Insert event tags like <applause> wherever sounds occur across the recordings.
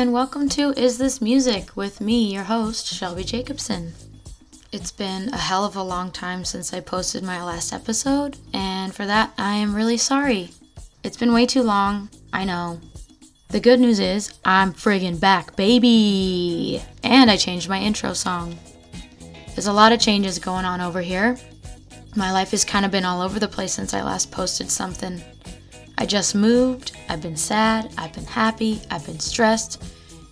And welcome to Is This Music with me, your host, Shelby Jacobson. It's been a hell of a long time since I posted my last episode, and for that, I am really sorry. It's been way too long, I know. The good news is, I'm friggin' back, baby! And I changed my intro song. There's a lot of changes going on over here. My life has kind of been all over the place since I last posted something. I just moved, I've been sad, I've been happy, I've been stressed,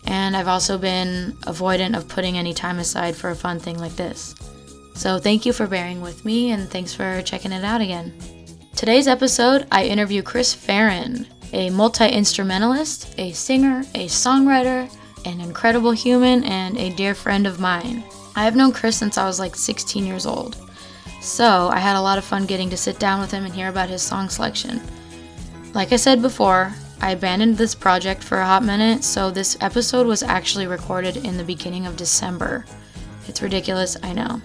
and I've also been avoidant of putting any time aside for a fun thing like this. So thank you for bearing with me and thanks for checking it out again. Today's episode, I interview Chris Farren, a multi instrumentalist, a singer, a songwriter, an incredible human, and a dear friend of mine. I have known Chris since I was like 16 years old. So I had a lot of fun getting to sit down with him and hear about his song selection. Like I said before, I abandoned this project for a hot minute, so this episode was actually recorded in the beginning of December. It's ridiculous, I know.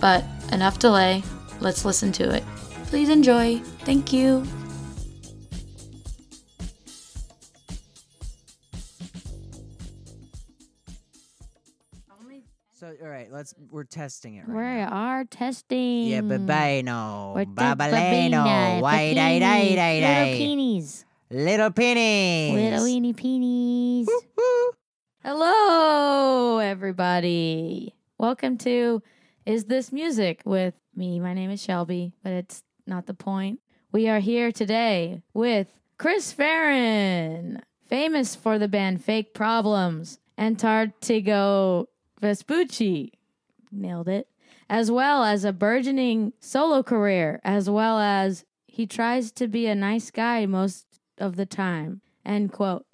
But enough delay, let's listen to it. Please enjoy. Thank you. All right, let's we're testing it right We now. are testing. Yeah, babino, We're te- babaleno, babina, why day day day Little day, peenies. little pennies. Little weeny peenies. Woo. Hello, everybody. Welcome to Is This Music with me. My name is Shelby, but it's not the point. We are here today with Chris Farren, famous for the band Fake Problems, Antarctigo Vespucci. Nailed it. As well as a burgeoning solo career, as well as he tries to be a nice guy most of the time. End quote.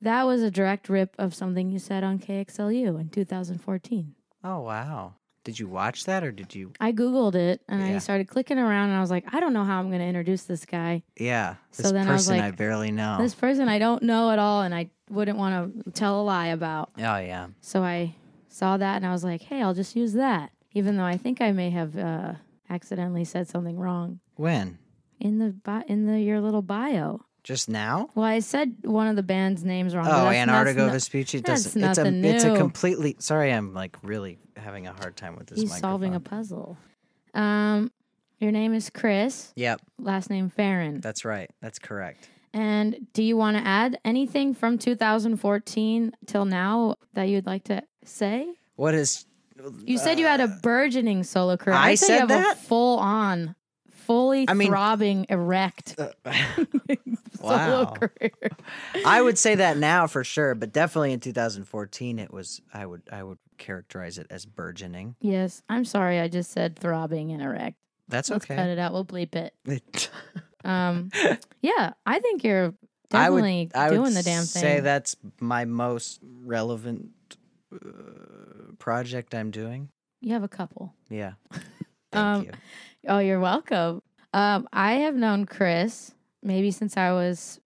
That was a direct rip of something you said on KXLU in 2014. Oh wow! Did you watch that or did you? I Googled it and I started clicking around and I was like, I don't know how I'm going to introduce this guy. Yeah, So this then I was person I, barely know. This person I don't know at all and I wouldn't want to tell a lie about. Oh yeah, So I saw that and I was like, hey, I'll just use that. Even though I think I may have uh, accidentally said something wrong when? in the bi- in the your little bio. Just now? Well, I said one of the band's names wrong. Oh, that's no- Vespucci that's doesn't. It's a nothing it's a completely. Sorry, I'm like really having a hard time with this. He's solving a puzzle. Um, your name is Chris. Yep, Last name Farren. that's right. That's correct. And do you want to add anything from 2014 till now that you'd like to say? What is? You said you had a burgeoning solo career. Uh, I I'd say said you have that? a full on, fully I mean- throbbing, erect Uh, <laughs> solo career. I would say that now for sure, but definitely in 2014, it was. I would I would characterize it as burgeoning. Yes, I'm sorry. I just said throbbing and erect. That's Let's cut it out. We'll bleep it. <laughs> Um, yeah, I think you're I would definitely I would doing the damn thing. say that's my most relevant uh, project I'm doing. You have a couple. Yeah. <laughs> Thank Um, you. Oh, you're welcome. Um, I have known Chris maybe since I was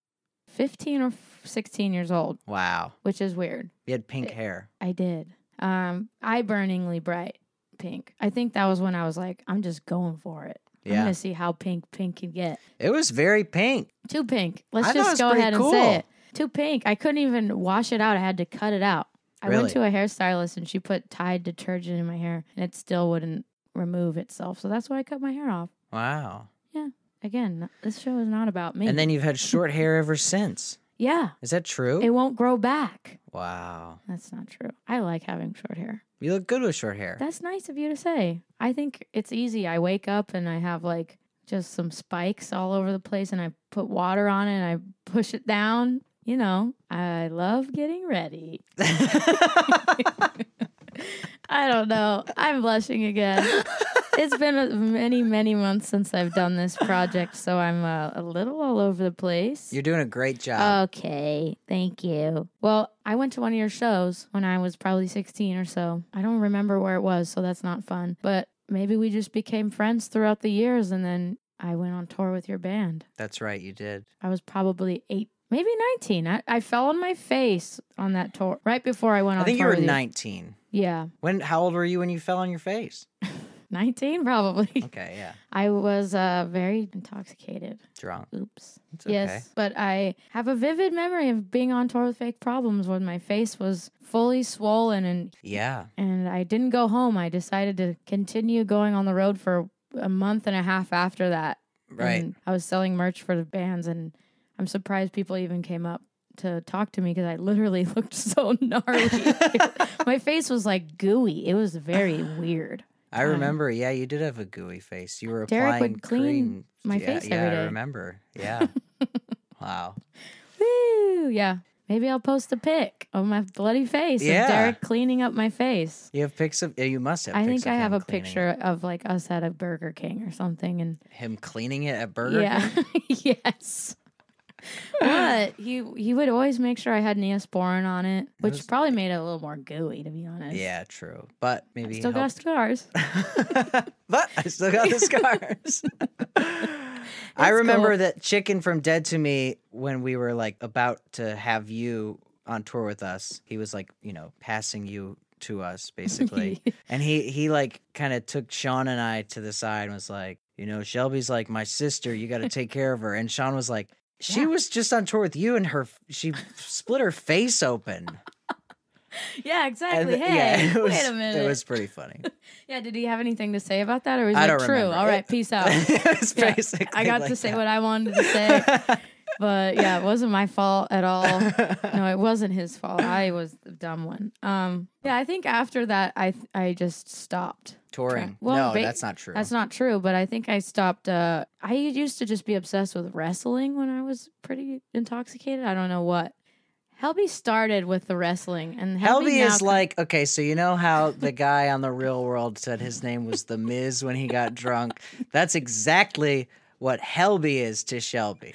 15 or 16 years old, Wow. which is weird. You had pink hair. I did. Um, eye burningly bright pink. I think that was when I was like, I'm just going for it. I'm Yeah. gonna see how pink pink can get. It was very pink. Too pink. Let's I just go ahead and say it. Too pink. I couldn't even wash it out. I had to cut it out. I Really? went to a hairstylist and she put Tide detergent in my hair and it still wouldn't remove itself. So that's why I cut my hair off. Wow. Yeah. Again, this show is not about me. And then you've had <laughs> short hair ever since. yeah, Is that true? it won't grow back. wow. That's not true. I like having short hair. You look good with short hair. That's nice of you to say. I think it's easy. I wake up and I have like just some spikes all over the place and I put water on it and I push it down. You know, I love getting ready. <laughs> I don't know. I'm blushing again. It's been many, many months since I've done this project, so I'm uh, a little all over the place. You're doing a great job. Okay, thank you. Well, I went to one of your shows when I was probably 16 or so. I don't remember where it was, so that's not fun. But maybe we just became friends throughout the years and then I went on tour with your band. That's right. You did. I was probably 8, maybe 19. I, I fell on my face on that tour right before I went on I think you were with 19. Yeah. When? How old were you when you fell on your face? <laughs> 19 probably. Okay, yeah. I was uh, very intoxicated. Drunk. Oops. It's okay. Yes, but I have a vivid memory of being on tour with Fake Problems when my face was fully swollen and Yeah. and I didn't go home. I decided to continue going on the road for a month and a half after that. Right. I was selling merch for the bands, and I'm surprised people even came up to talk to me because I literally <laughs> looked so gnarly. <laughs> my face was like gooey. It was very weird. I um, remember, yeah, you did have a gooey face. You were Derek applying would clean cream. my yeah, face yeah, every I remember. Yeah. <laughs> wow. Woo! Yeah. Maybe I'll post a pic of my bloody face Yeah. of Derek cleaning up my face. You have pics of you must have I pics think I have a picture of like us at a Burger King or something, and him cleaning it at Burger yeah, King. yes. <laughs> but he he would always make sure I had Neosporin on it, which probably made it a little more gooey, to be honest. Yeah, true. But maybe still got helped. scars. <laughs> but I still got the scars. <laughs> I remember cool. that chicken from Dead to Me when we were like about to have you on tour with us. He was like, you know, passing you to us basically. and he he like kind of took Sean and I to the side and was like, you know, Shelby's like my sister, you got to take care of her. And Sean was like, she Yeah. was just on tour with you and her she split her face open. yeah, exactly. th- Hey, <laughs> yeah, was, wait a minute. It was pretty funny. <laughs> yeah, did he have anything to say about that, or was I it don't true? remember. All right, peace <laughs> out. it was Yeah, basically I got like to say that. what I wanted to say, but yeah, it wasn't my fault at all. No, it wasn't his fault. I was the dumb one. Um, yeah, I think after that, I I just stopped. touring. Well, no, ba- that's not true. That's not true, but I think I stopped. Uh, I used to just be obsessed with wrestling when I was pretty intoxicated. I don't know what. Helby started with the wrestling, and Helby, Helby is like okay, so you know how the guy on the Real World said his name was the Miz when he got drunk. That's exactly what Helby is to Shelby,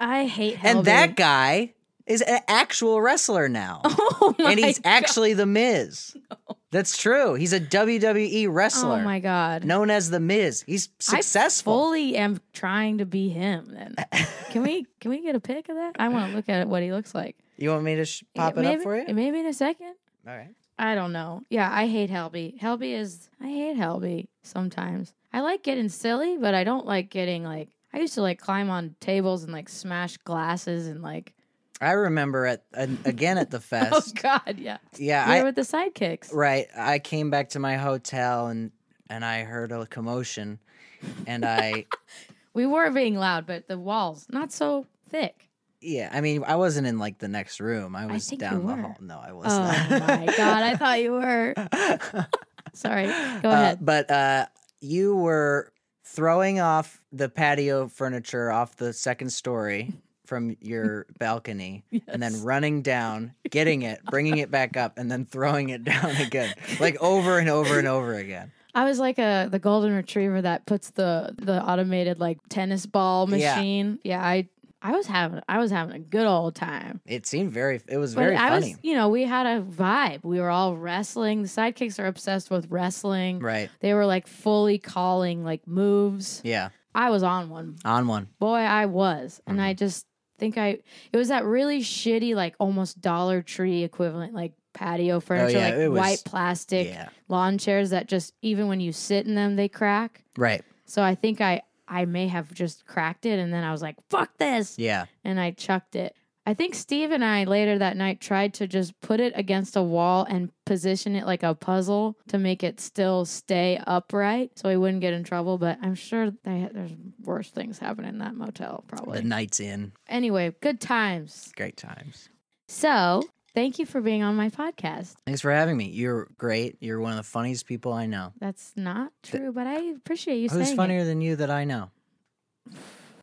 I hate Helby. and that guy is an actual wrestler now, <laughs> oh my and he's God. actually the Miz. <laughs> That's true. He's a WWE wrestler Oh my god! known as the Miz. He's successful. I fully am trying to be him. Then <laughs> can we can we get a pic of that? I want to look at what he looks like. you want me to sh- pop it maybe, up for you? Maybe in a second. All right. I don't know. Yeah, I hate Helby. Helby is I hate Helby sometimes. I like getting silly, but I don't like getting like I used to like climb on tables and like smash glasses and like I remember at uh, again at the <laughs> fest. oh god, yeah. yeah, You're I with the sidekicks. Right. I came back to my hotel and and I heard a commotion and I <laughs> We were being loud, but the walls not so thick. yeah, I mean I wasn't in like the next room. I was you down the hall. No, I was Oh not. my god, I thought you were. <laughs> Sorry. Go Uh, ahead. but uh you were throwing off the patio furniture off the second story from your <laughs> balcony and then running down, getting it, bringing it back up and then throwing it down again. Like over and over and over again. I was like a the golden retriever that puts the the automated like tennis ball Yeah. machine. Yeah, I I was having I was having a good old time. It seemed very it was But very I funny. was, you know, we had a vibe. We were all wrestling. The sidekicks are obsessed with wrestling. Right. They were like fully calling like moves. Yeah. I was on one. On one. Boy, I was. And Mm-hmm. I just think I it was that really shitty like almost Dollar Tree equivalent like patio furniture Oh, yeah, like was- white plastic Yeah. lawn chairs that just even when you sit in them they crack. Right. So I think I I may have just cracked it and then I was like, "Fuck this." Yeah. and I chucked it. I think Steve and I later that night tried to just put it against a wall and position it like a puzzle to make it still stay upright so he wouldn't get in trouble. But I'm sure they, there's worse things happening in that motel, probably. The night's in. anyway, good times. Great times. So thank you for being on my podcast. Thanks for having me. You're great. You're one of the funniest people I know. That's not true, but I appreciate you Who's funnier it. than you that I know?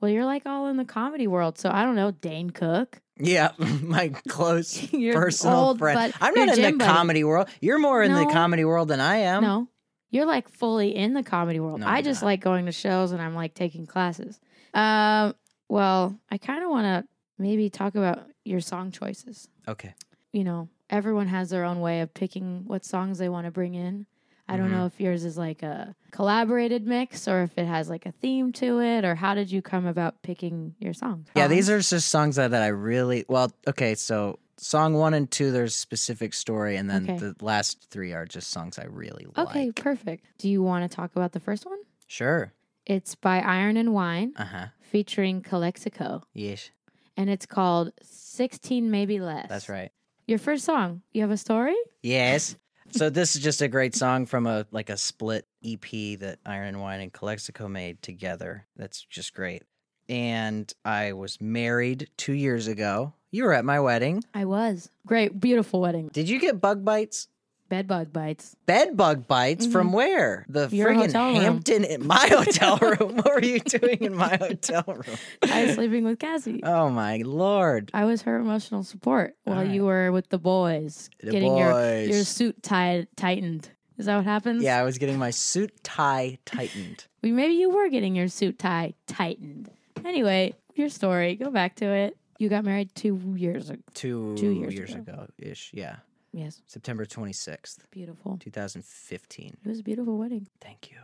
Well, you're like all in the comedy world, so I don't know. Dane Cook. Yeah, <laughs> my close <laughs> personal old friend. I'm not in the buddy. comedy world. You're more in the comedy world than I am. No, you're like fully in the comedy world. No, I just not. like going to shows and I'm like taking classes. Um, well, I kind of want to maybe talk about your song choices. Okay. You know, everyone has their own way of picking what songs they want to bring in. I don't Mhm. know if yours is like a collaborated mix or if it has like a theme to it or how did you come about picking your songs? Yeah, these are just songs that, that I really well. Okay, so song one and two, there's specific story, and then Okay. the last three are just songs I really like. Okay, perfect. Do you want to talk about the first one? Sure. It's by Iron and Wine Uh huh. featuring Calexico, Yes, and it's called 16 Maybe Less. that's right. Your first song. You have a story? Yes. So this is just a great song from a like a split EP that Iron and Wine and Calexico made together. That's just great. And I was married two years ago. You were at my wedding. I was. Great, beautiful wedding. Did you get bug bites? Bed bug bites. Bed bug bites from where? The Mm-hmm. Your friggin'. Hampton in my <laughs> hotel room. what were you doing in my hotel room? I was sleeping with Cassie. Oh my lord. I was her emotional support while Alright. you were with the boys, The getting your your suit tied tightened. Is that what happens? Yeah, I was getting my suit tie tightened. <laughs> Well, maybe you were getting your suit tie tightened. Anyway, your story. Go back to it. You got married two years ago. Two, Two years years ago ish. Yeah. Yes, September 26th, beautiful. 2015. It was a beautiful wedding. Thank you.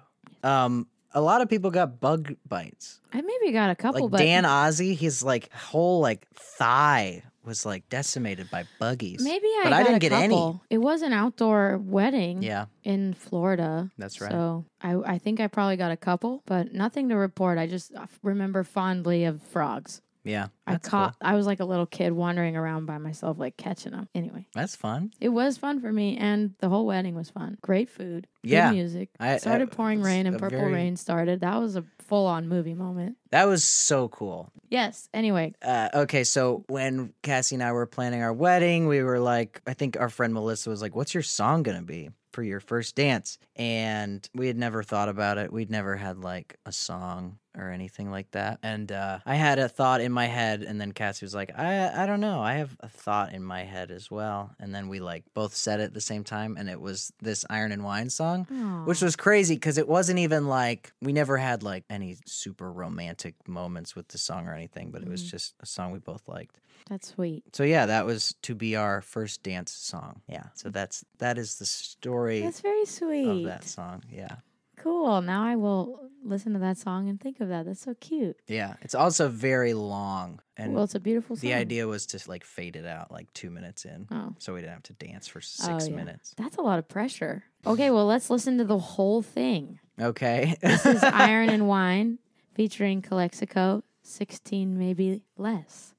Um, a lot of people got bug bites. I maybe got a couple, Like but Dan Ozzi, his like whole like thigh was like decimated by buggies. maybe I but got I didn't a get couple. It was an outdoor wedding. Yeah, in Florida. That's right. So I, I think I probably got a couple, but nothing to report. I just uh, remember fondly of frogs. Yeah. I caught. cool. I was like a little kid wandering around by myself, like catching them. Anyway, That's fun. it was fun for me, and the whole wedding was fun. Great food, good Yeah. music. I- I- started pouring rain, and Purple very- Rain started. That was a full-on movie moment. That was so cool. Yes. Anyway, Uh, okay, so when Cassie and I were planning our wedding, we were like, I think our friend Melissa was like, "What's your song gonna be for your first dance?" And we had never thought about it. We'd never had like a song or anything like that. And uh, I had a thought in my head, and then Cassie was like, "I I don't know. I have a thought in my head as well." And then we like both said it at the same time, and it was this Iron and Wine song which was crazy because it wasn't even like we never had like any super romantic moments with the song or anything, but it was Mhm. just a song we both liked. that's sweet. So yeah, that was to be our first dance song. Yeah, so that's that is the story That's very of sweet. that song. Yeah, Cool. Now I will listen to that song and think of that. That's so cute. yeah. It's also very long, and well, it's a beautiful song. the idea was to like fade it out like two minutes in, Oh. so we didn't have to dance for oh, six yeah. minutes. That's a lot of pressure. Okay, well, let's listen to the whole thing. Okay. This is <laughs> Iron and Wine featuring Calexico, 16 maybe less.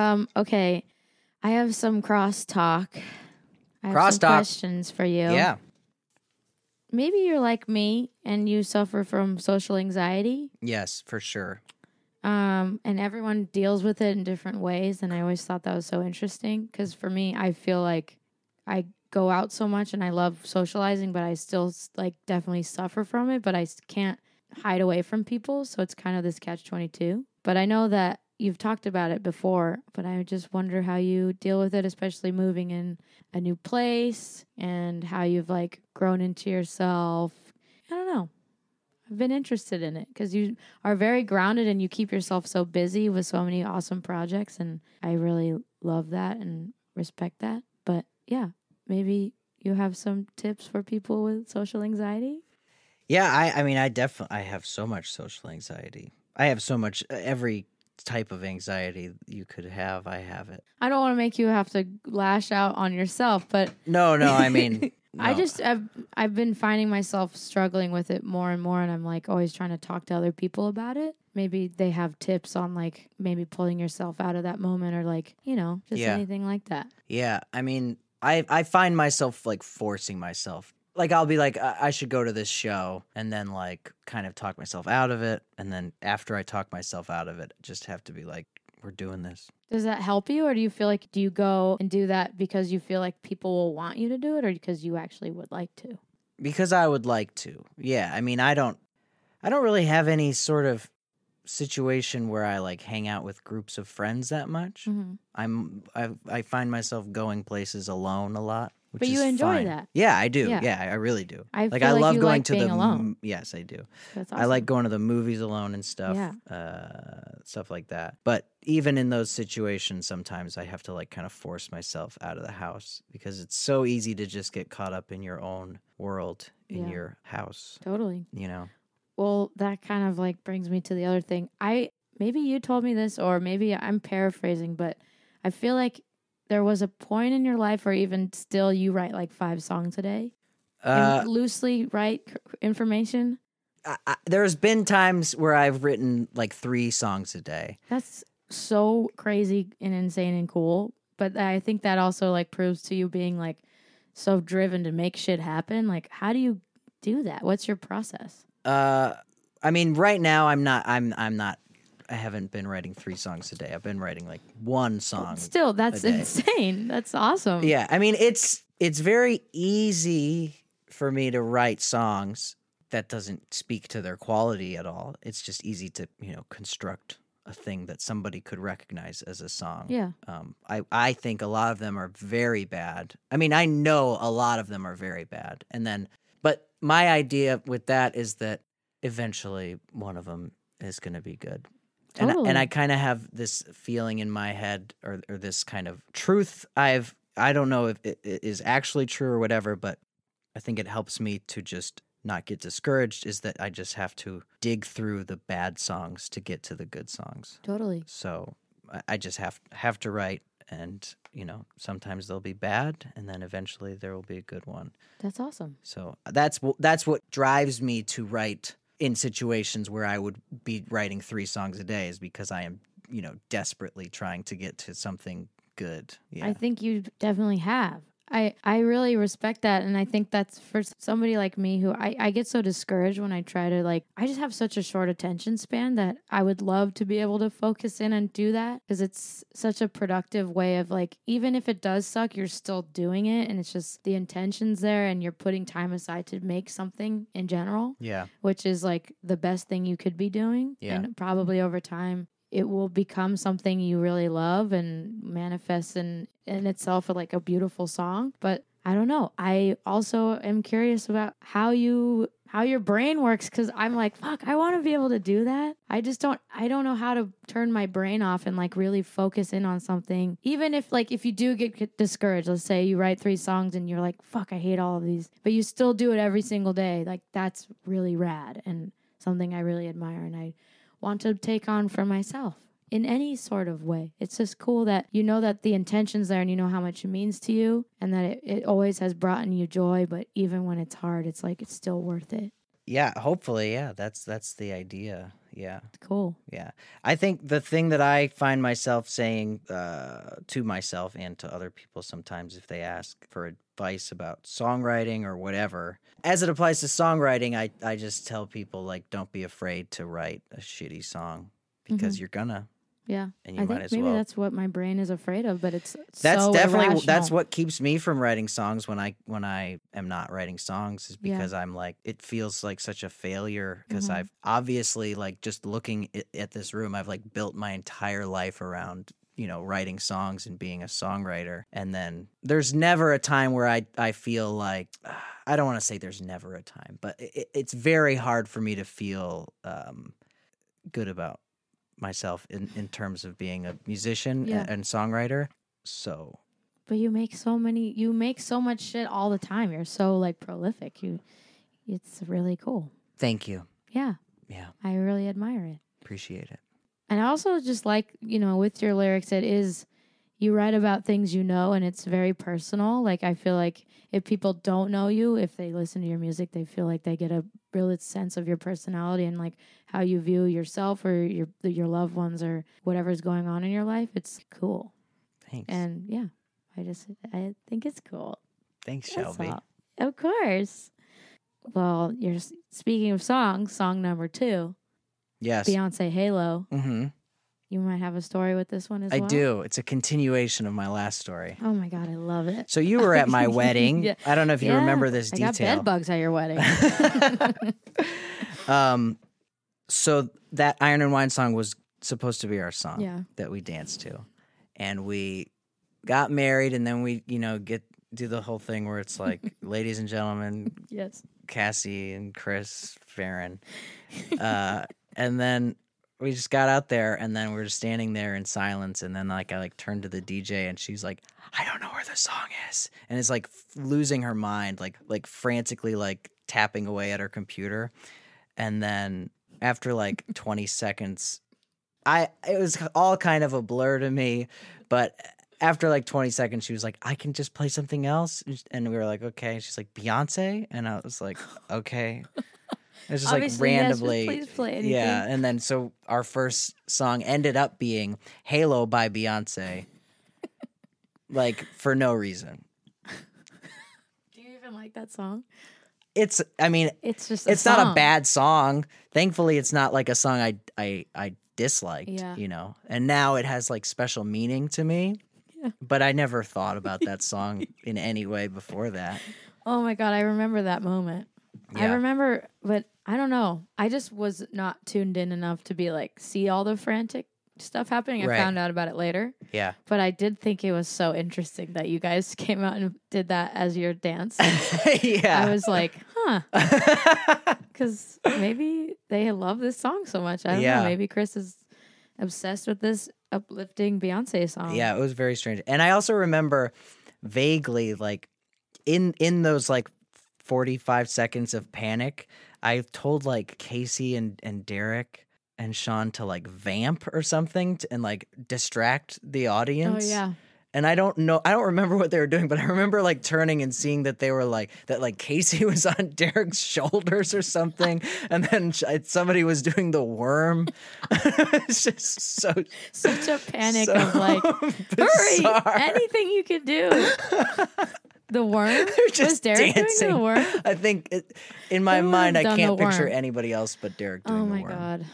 Um, okay. I have some cross talk. I have some questions for you. Yeah. Maybe you're like me and you suffer from social anxiety. Yes, for sure. Um, and everyone deals with it in different ways. And I always thought that was so interesting because for me, I feel like I go out so much and I love socializing, but I still like definitely suffer from it. But I can't hide away from people, so it's kind of this catch twenty two. But I know that you've talked about it before, but I just wonder how you deal with it, especially moving in a new place and how you've like grown into yourself. I don't know. I've been interested in it because you are very grounded and you keep yourself so busy with so many awesome projects. And I really love that and respect that. But yeah, maybe you have some tips for people with social anxiety. Yeah, I, I mean, I definitely, I have so much social anxiety. I have so much, uh, every type of anxiety you could have, I have it. I don't want to make you have to lash out on yourself, but No, no, I mean, <laughs> I just I've I've been finding myself struggling with it more and more and I'm like always trying to talk to other people about it. Maybe they have tips on like maybe pulling yourself out of that moment or like, you know, just Yeah. anything like that. Yeah, I mean, I I find myself like forcing myself. Like I'll be like, I, I should go to this show, and then like kind of talk myself out of it, and then after I talk myself out of it, just have to be like, we're doing this. Does that help you or do you feel like do you go and do that because you feel like people will want you to do it or because you actually would like to? because I would like to. Yeah, I mean, I don't, I don't really have any sort of situation where I like hang out with groups of friends that much. Mhm. I'm, I, I find myself going places alone a lot. But you enjoy fine. that. Yeah, I do. Yeah. Yeah, I really do. I like I like love you going like to being the. alone. Yes, I do. That's I like going to the movies alone and stuff. Yeah. Uh, stuff like that. But even in those situations, sometimes I have to like kind of force myself out of the house because it's so easy to just get caught up in your own world in Yeah. your house. Totally. You know. Well, that kind of like brings me to the other thing. I maybe you told me this or maybe I'm paraphrasing, but I feel like there was a point in your life or even still you write like 5 songs a day Uh, loosely write information. I, I, there's been times where I've written like three songs a day. That's so crazy and insane and cool. But I think that also like proves to you being like so driven to make shit happen. Like, how do you do that? What's your process? Uh, I mean, right now I'm not. I'm. I'm not. I haven't been writing three songs a day. I've been writing like one song. Still, that's insane. That's awesome. Yeah, I mean, it's it's very easy for me to write songs that doesn't speak to their quality at all. It's just easy to you know construct a thing that somebody could recognize as a song. Yeah. Um, I I think a lot of them are very bad. I mean, I know a lot of them are very bad, and then but my idea with that is that eventually one of them is going to be good. And, I- and I oh. kind of have this feeling in my head or, or this kind of truth I've I don't know if it, is actually true or whatever, but I think it helps me to just not get discouraged is that I just have to dig through the bad songs to get to the good songs. Totally. So I- I just have have to write, and you know sometimes they'll be bad, and then eventually there will be a good one. That's awesome. So that's that's what drives me to write in situations where I would be writing three songs a day, is because I am you know desperately trying to get to something good. Yeah, I think you definitely have. I, I really respect that and I think that's for somebody like me who I, I get so discouraged when I try to like I just have such a short attention span that I would love to be able to focus in and do that because it's such a productive way of like even if it does suck you're still doing it and it's just the intentions there and you're putting time aside to make something in general yeah, which is like the best thing you could be doing. Yeah. And probably over time, it will become something you really love and manifest in, in itself like a beautiful song. But I don't know. I also am curious about how you how your brain works because I'm like, fuck, I want to be able to do that. I just don't I don't know how to turn my brain off and like really focus in on something. Even if like if you do get, get discouraged, let's say you write three songs and you're like, fuck, I hate all of these, but you still do it every single day. Like that's really rad and something I really admire and I want to take on for myself in any sort of way. It's just cool that you know that the intention's there and you know how much it means to you and that it, it always has brought in you joy, but even when it's hard, it's like it's still worth it. yeah. Hopefully, yeah. That's that's the idea. yeah. Cool. Yeah. I think the thing that I find myself saying uh, to myself and to other people sometimes if they ask for advice about songwriting or whatever, as it applies to songwriting, I, I just tell people, like, don't be afraid to write a shitty song because you're gonna. Yeah. And you I might think as maybe well. that's what my brain is afraid of, but it's That's so definitely that's what keeps me from writing songs when I when I am not writing songs is Yeah. because I'm like it feels like such a failure because Mhm. I've obviously like just looking at, at this room I've like built my entire life around you know writing songs and being a songwriter and then there's never a time where I I feel like I don't want to say there's never a time but it, it's very hard for me to feel um good about myself in in terms of being a musician Yeah. and, and songwriter so But you make so many you make so much shit all the time. You're so like prolific. You it's really cool. Thank you. Yeah. Yeah, I really admire it. appreciate it. And I also just like, you know, with your lyrics, it is, you write about things you know and it's very personal. Like, I feel like if people don't know you, if they listen to your music, they feel like they get a real sense of your personality and like how you view yourself or your, your loved ones or whatever's going on in your life. It's cool. Thanks. And yeah, I just, I think it's cool. Thanks, That's Shelby. all. Of course. Well, you're speaking of songs, song number two, Yes. Beyonce Halo. hmm You might have a story with this one as well. I well. do. It's a continuation of my last story. Oh my god, I love it. So you were at my <laughs> wedding. Yeah. I don't know if you Yeah, remember this I got bed bugs at your wedding. <laughs> um, so that Iron and Wine song was supposed to be our song Yeah. that we danced to, and we got married, and then we, you know, get do the whole thing where it's like, <laughs> ladies and gentlemen, yes. Cassie and Chris Farren. Uh, and then we just got out there and then we were just standing there in silence and then like I like turned to the DJ and she's like, I don't know where the song is. And it's like f- losing her mind, like like frantically like tapping away at her computer. And then after like <laughs> 20 seconds, I it was all kind of a blur to me, but after like 20 seconds, she was like, I can just play something else. And we were like, okay. She's like, Beyonce? And I was like, <laughs> okay. It was just Obviously, like yes, randomly. please play anything. Yeah. And then so our first song ended up being Halo by Beyonce, <laughs> like for no reason. Do you even like that song? It's, I mean, It's just it's not a bad song. Thankfully, it's not like a song I, I, I disliked, Yeah. you know, and now it has like special meaning to me. Yeah. But I never thought about that song in any way before that. <laughs> Oh my god, I remember that moment. I remember, but I don't know. I just was not tuned in enough to be like see all the frantic stuff happening. I Right. found out about it later, Yeah. but I did think it was so interesting that you guys <laughs> came out and did that as your dance. <laughs> yeah. I was like, huh, <laughs> because maybe they love this song so much. I don't Yeah. know. Maybe Chris is obsessed with this uplifting Beyonce song. Yeah, it was very strange. And I also remember vaguely like in in those like 45 seconds of panic, I told like Casey and and Derek and Sean to like vamp or something to, and like distract the oh, audience. Oh yeah. And I don't know I don't remember what they were doing, but I remember like turning and seeing that they were like that like Casey <laughs> was on Derek's shoulders or something and then somebody was doing the worm. <laughs> it's just so Such a panic so of like, <laughs> bizarre. hurry, anything you can do. The worm? <laughs> They're was just Derek dancing. doing the worm? I think it, in my mind, I done can't the picture worm? anybody else but Derek doing Oh the my worm. god.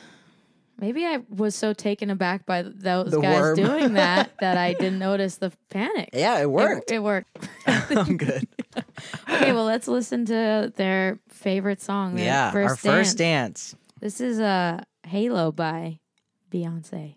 Maybe I was so taken aback by those The guys worm. doing that <laughs> that I didn't notice the panic. Yeah, it It- worked. It, worked. <laughs> I'm good. Okay, well, let's listen to their favorite song. Their yeah, first our first dance. dance. This is uh, Halo by Beyonce.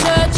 Never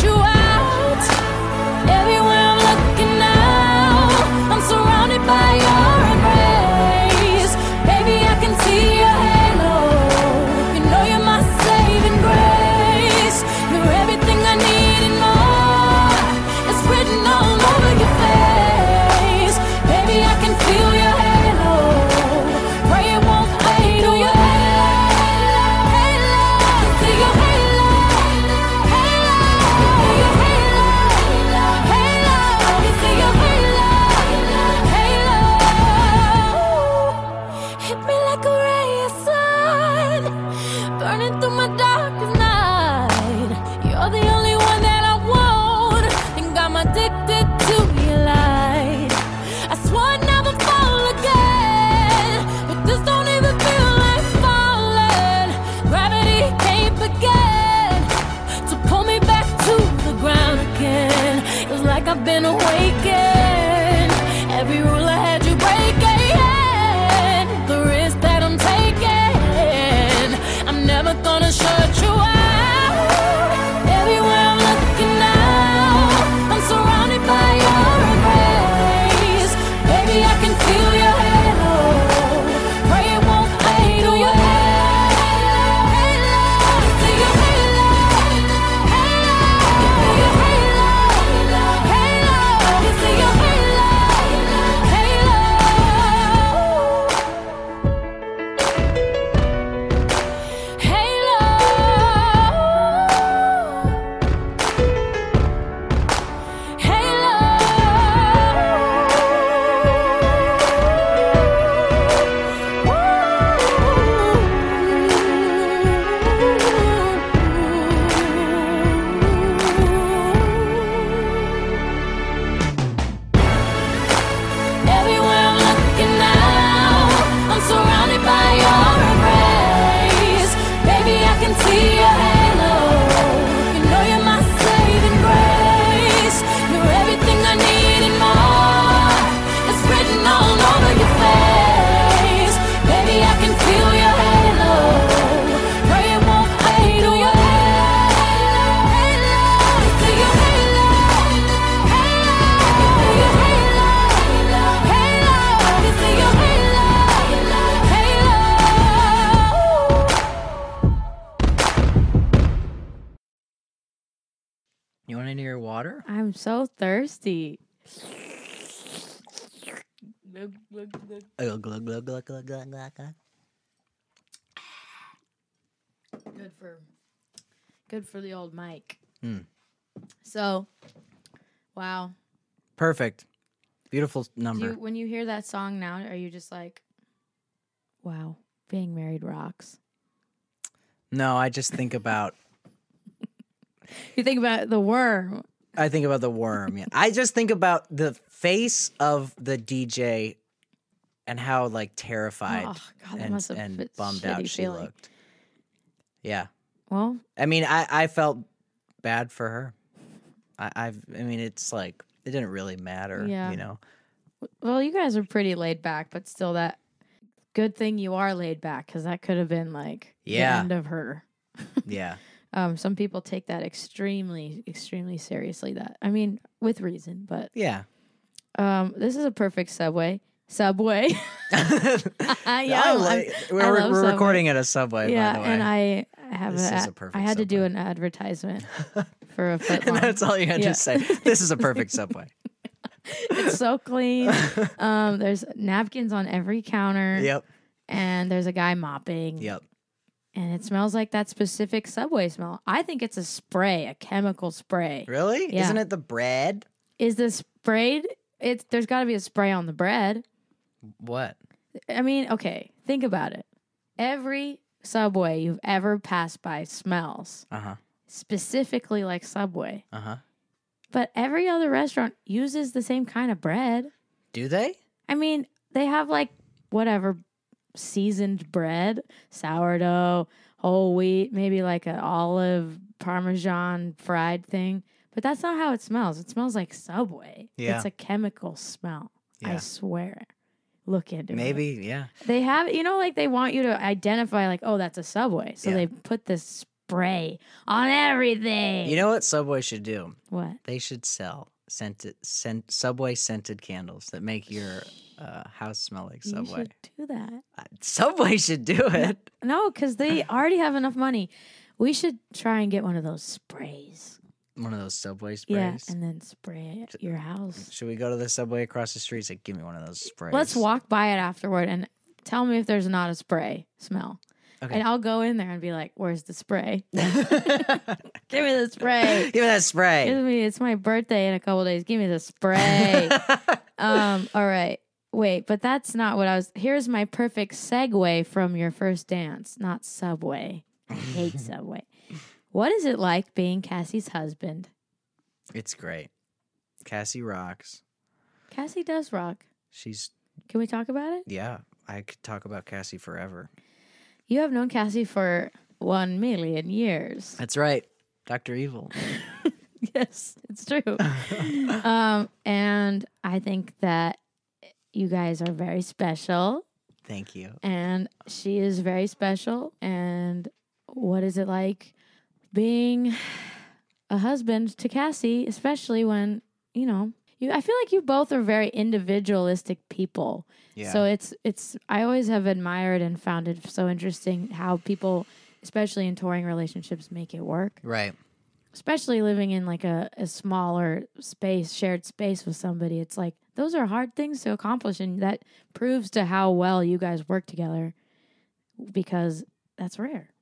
Good for good for the old mic. Hmm. So, wow. Perfect. Beautiful number. you, when you hear that song now, are you just like, wow, being married rocks? No, I just think about <laughs> You think about the worm. I think about the worm. Yeah. I just think about the face of the DJ and how like terrified Oh, God, and, and bummed out she feeling. looked. Yeah. Well, I mean, I, I felt bad for her. I, I've I mean it's like it didn't really matter, Yeah. you know. well, you guys are pretty laid back, but still, that good thing you are laid back because that could have been like Yeah. the end of her. <laughs> Yeah. Um, some people take that extremely, extremely seriously. That I mean, with reason, but Yeah. um, this is a perfect subway. Subway. <laughs> <laughs> yeah, I I'm- like- I we're, we're Subway. recording at a subway, yeah, by the way. and I have This a, is a I had to do an advertisement <laughs> for a foot and that's all you had Yeah. to say. This is a perfect subway. it's so clean. Um, there's napkins on every counter. yep. And there's a guy mopping. Yep. And it smells like that specific subway smell. I think it's a spray, a chemical spray. Really? Yeah. Isn't it the bread? Is the sprayed? It's there's got to be a spray on the bread. What? I mean, okay, think about it. Every subway you've ever passed by smells Uh huh. specifically like Subway, Uh huh. but every other restaurant uses the same kind of bread. Do they? I mean, they have like whatever seasoned bread, sourdough, whole wheat, maybe like an olive parmesan fried thing. But that's not how it smells. It smells like Subway. Yeah. It's a chemical smell. I swear. Look into it. Maybe, yeah. They have, you know, like they want you to identify, like, oh, that's a Subway. So Yeah. they put this spray on everything. You know what Subway should do? what? They should sell scented, scent, Subway scented candles that make your uh, house smell like Subway. should do that. Uh, Subway should do it. No, because they <laughs> already have enough money. We should try and get one of those sprays. One of those Subway sprays. Yeah, and then spray it your house. Should we go to the Subway across the street? Say, give me one of those sprays. Let's walk by it afterward and tell me if there's not a spray smell. Okay. And I'll go in there and be like, "Where's the spray? <laughs> <laughs> Give me the spray. <laughs> Give me that spray. Give me. It's my birthday in a couple days. Give me the spray." um. All right. Wait, but that's not what I was. Here's my perfect segue from your first dance. Not Subway. I hate Subway. What is it like being Cassie's husband? it's great. Cassie rocks. Cassie does rock. She's Can we talk about it? yeah. I could talk about Cassie forever. You have known Cassie for one million years. That's right, Doctor Evil. <laughs> yes, it's true. <laughs> um, and I think that you guys are very special, Thank you. and she is very special. And what is it like being a husband to Cassie, especially when you know you? I feel like you both are very individualistic people. Yeah. So it's it's I always have admired and found it so interesting how people, especially in touring relationships, make it work right. especially living in like a, a smaller space, shared space with somebody, it's like those are hard things to accomplish. And that proves to how well you guys work together because that's rare.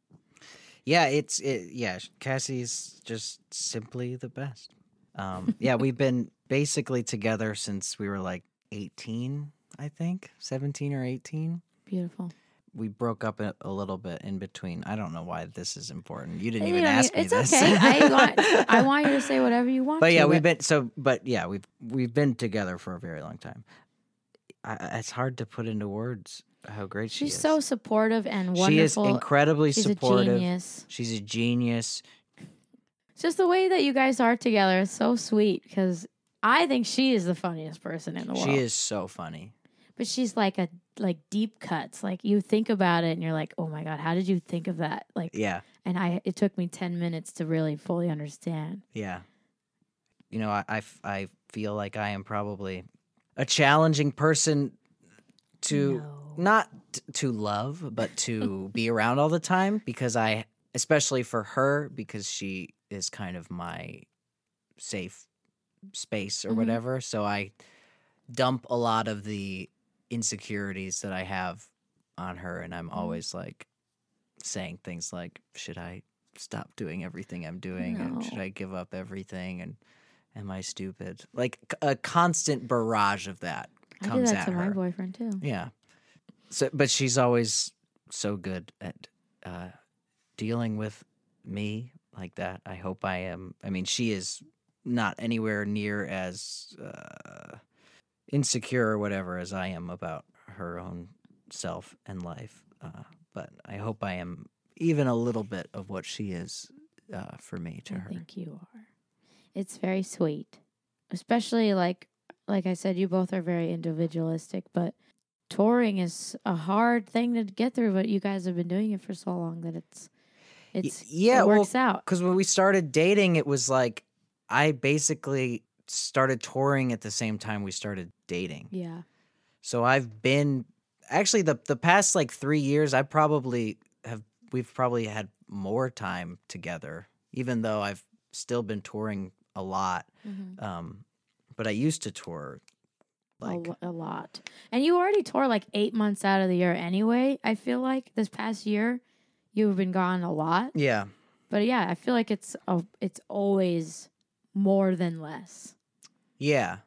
Yeah, it's it, yeah. Cassie's just simply the best. Um, yeah, we've been <laughs> basically together since we were like eighteen, I think, seventeen or eighteen. Beautiful. We broke up a, a little bit in between. I don't know why this is important. You didn't You even know, ask me it's this. okay. I want I <laughs> want you to say whatever you want. but yeah, to, we've been so. But yeah, we've we've been together for a very long time. I- it's hard to put into words how great she She's is. so supportive and wonderful. she is incredibly She's supportive. a genius. She's a genius. Just the way that you guys are together is so sweet because I think she is the funniest person in the world. She is so funny. but she's like a like deep cuts. Like you think about it and you're like, oh my god, how did you think of that? Like, Yeah. and I it took me ten minutes to really fully understand. Yeah. You know, I I feel like I am probably a challenging person to No. not to love, but to <laughs> be around all the time because I, especially for her, because she is kind of my safe space or Mhm. whatever. So I dump a lot of the insecurities that I have on her, and I'm always like saying things like, "Should I stop doing everything I'm doing? And should I give up everything? And am I stupid?" Like a constant barrage of that I do comes that at to her. my boyfriend too. Yeah. So, but she's always so good at uh, dealing with me like that. I hope I am. I mean, she is not anywhere near as uh, insecure or whatever as I am about her own self and life. Uh, but I hope I am even a little bit of what she is uh, for me to I her. think you are. It's very sweet, especially like like I said, you both are very individualistic, but touring is a hard thing to get through. But you guys have been doing it for so long that it's it's yeah, it well, works out. because when we started dating, it was like I basically started touring at the same time we started dating. Yeah, So I've been actually the the past like three years. I probably have we've probably had more time together, even though I've still been touring a lot. Mhm. Um, but I used to tour like a, a lot. And you already tour like eight months out of the year anyway. I feel like this past year you've been gone a lot. yeah, But yeah, I feel like it's a, it's always more than less. yeah.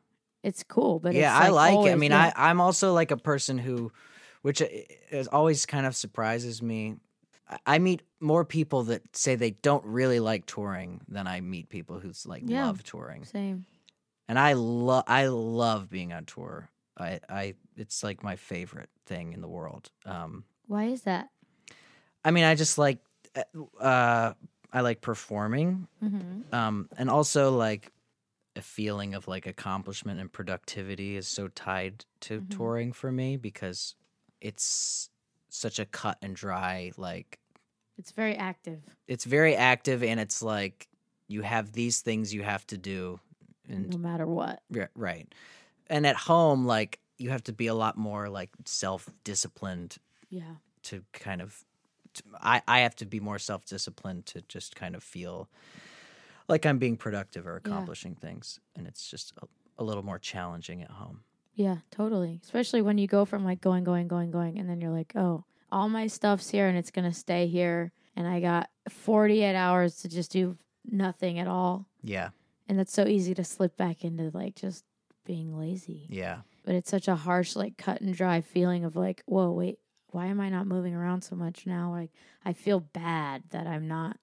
It's cool, but yeah, it's I like it. I mean, yeah. I I'm also like a person who, which i- is always kind of surprises me. I- I meet more people that say they don't really like touring than I meet people who like Yeah. love touring. same. And I love I love being on tour. I I it's like my favorite thing in the world. Um, Why is that? I mean, I just like uh I like performing, um, and also like a feeling of like accomplishment and productivity is so tied to touring for me because it's such a cut and dry like It's very active. it's very active and it's like you have these things you have to do and no matter what. Ri- right and at home like you have to be a lot more like self-disciplined Yeah. to kind of to, I, I have to be more self-disciplined to just kind of feel like i'm being productive or Yeah. accomplishing things and it's just a, a little more challenging at home Yeah, totally. Especially when you go from like going, going, going, going, and then you're like, oh, all my stuff's here and it's going to stay here. And I got 48 hours to just do nothing at all. yeah And that's so easy to slip back into like just being lazy. yeah But it's such a harsh, like cut and dry feeling of like, whoa, wait, why am I not moving around so much now? Like, I feel bad that I'm not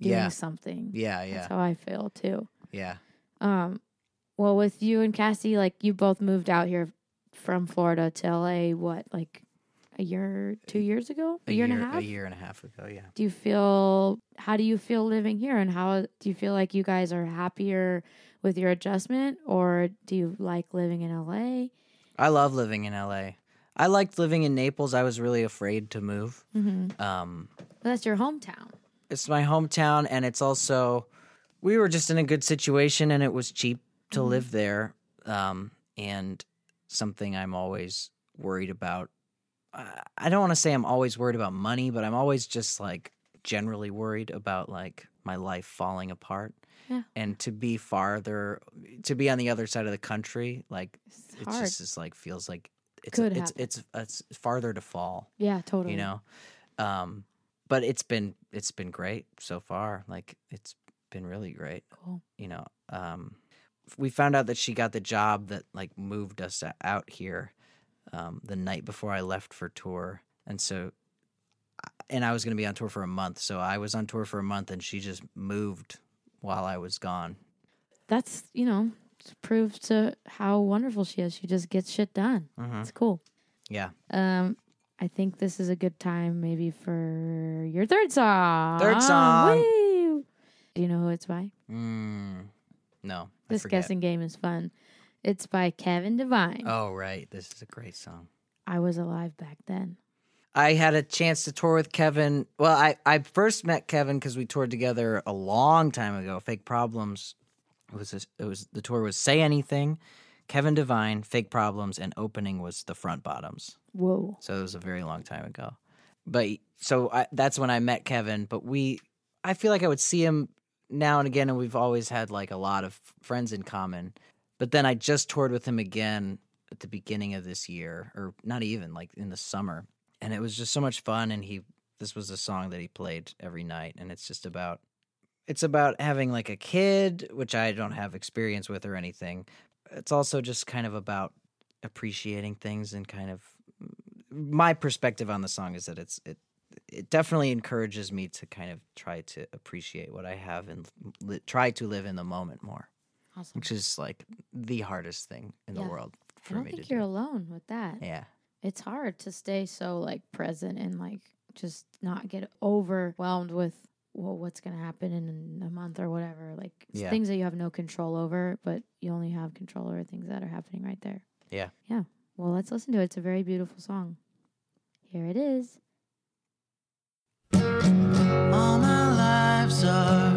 doing yeah something. yeah yeah. That's how I feel too. yeah Um, well, with you and Cassie, like you both moved out here from Florida to LA. What, like a year, two years ago, a, year, and a half? a year and a half ago yeah Do you feel? How do you feel living here, and how do you feel like you guys are happier with your adjustment, or do you like living in LA? i love living in la i liked living in naples i was really afraid to move Mm-hmm. um That's your hometown. it's my hometown and it's also we were just in a good situation and it was cheap to Mhm. live there um, and something i'm always worried about I- don't want to say i'm always worried about money but i'm always just like generally worried about like my life falling apart Yeah. and to be farther to be on the other side of the country like It's it just is like feels like it's Could it's, happen. it's it's farther to fall yeah, totally. you know um but it's been it's been great so far like it's been really great Cool. you know um we found out that she got the job that like moved us out here um the night before i left for tour and so and i was going to be on tour for a month so i was on tour for a month and she just moved while i was gone That's you know proves to how wonderful she is. She just gets shit done. Mhm. It's cool. yeah Um, I think this is a good time maybe for your third song. Third song. Woo! Do you know who it's by? mm, no This guessing game is fun. It's by Kevin Devine. oh right this is a great song I was alive back then. I had a chance to tour with Kevin. Well, I, I first met Kevin because we toured together a long time ago. Fake Problems. It was a, it was the tour was Say Anything, Kevin Devine, Fake Problems, and opening was the Front Bottoms. Whoa. So it was a very long time ago. But so I, that's when I met Kevin. But we, I feel like I would see him now and again, and we've always had like a lot of friends in common. But then I just toured with him again at the beginning of this year, or not even like in the summer, and it was just so much fun. And he, this was a song that he played every night, and it's just about, it's about having like a kid, which I don't have experience with or anything. It's also just kind of about appreciating things and kind of my perspective on the song is that it's it it definitely encourages me to kind of try to appreciate what I have and li- try to live in the moment more, Awesome. which is like the hardest thing in Yeah. the world for I for don't me think to you're do. alone with that. Yeah, It's hard to stay so like present and like just not get overwhelmed with well, what's going to happen in a month or whatever. Like Yeah. things that you have no control over, but you only have control over things that are happening right there. Yeah. Yeah. Well, let's listen to it. It's a very beautiful song. Here it is. All my lives are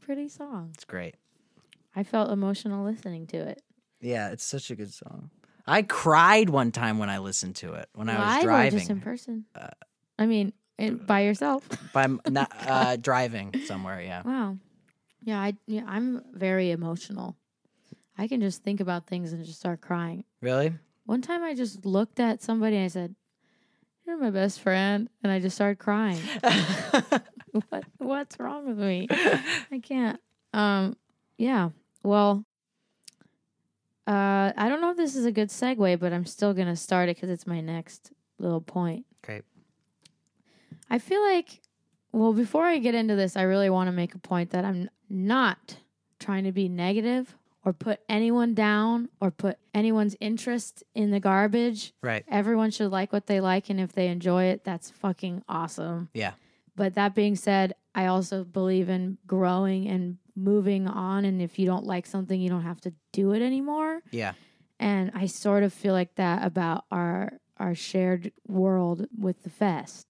pretty song. It's great. I felt emotional listening to it. Yeah, it's such a good song. I cried one time when I listened to it when I was Live or driving. just in person? I mean, in, by yourself. <laughs> By m- <laughs> not, uh, driving somewhere. Yeah. Wow. Yeah, I yeah, I'm very emotional. I can just think about things and just start crying. Really? One time I just looked at somebody and I said, You're my best friend and I just started crying. <laughs> <laughs> what what's wrong with me? <laughs> I can't. Um yeah. Well uh I don't know if this is a good segue, but I'm still gonna start it because it's my next little point. Great. I feel like, well, before I get into this, I really want to make a point that I'm not trying to be negative or put anyone down or put anyone's interest in the garbage. Right. Everyone should like what they like, and if they enjoy it, that's fucking awesome. Yeah. But that being said, I also believe in growing and moving on. And if you don't like something, you don't have to do it anymore. Yeah. And I sort of feel like that about our our shared world with the fest.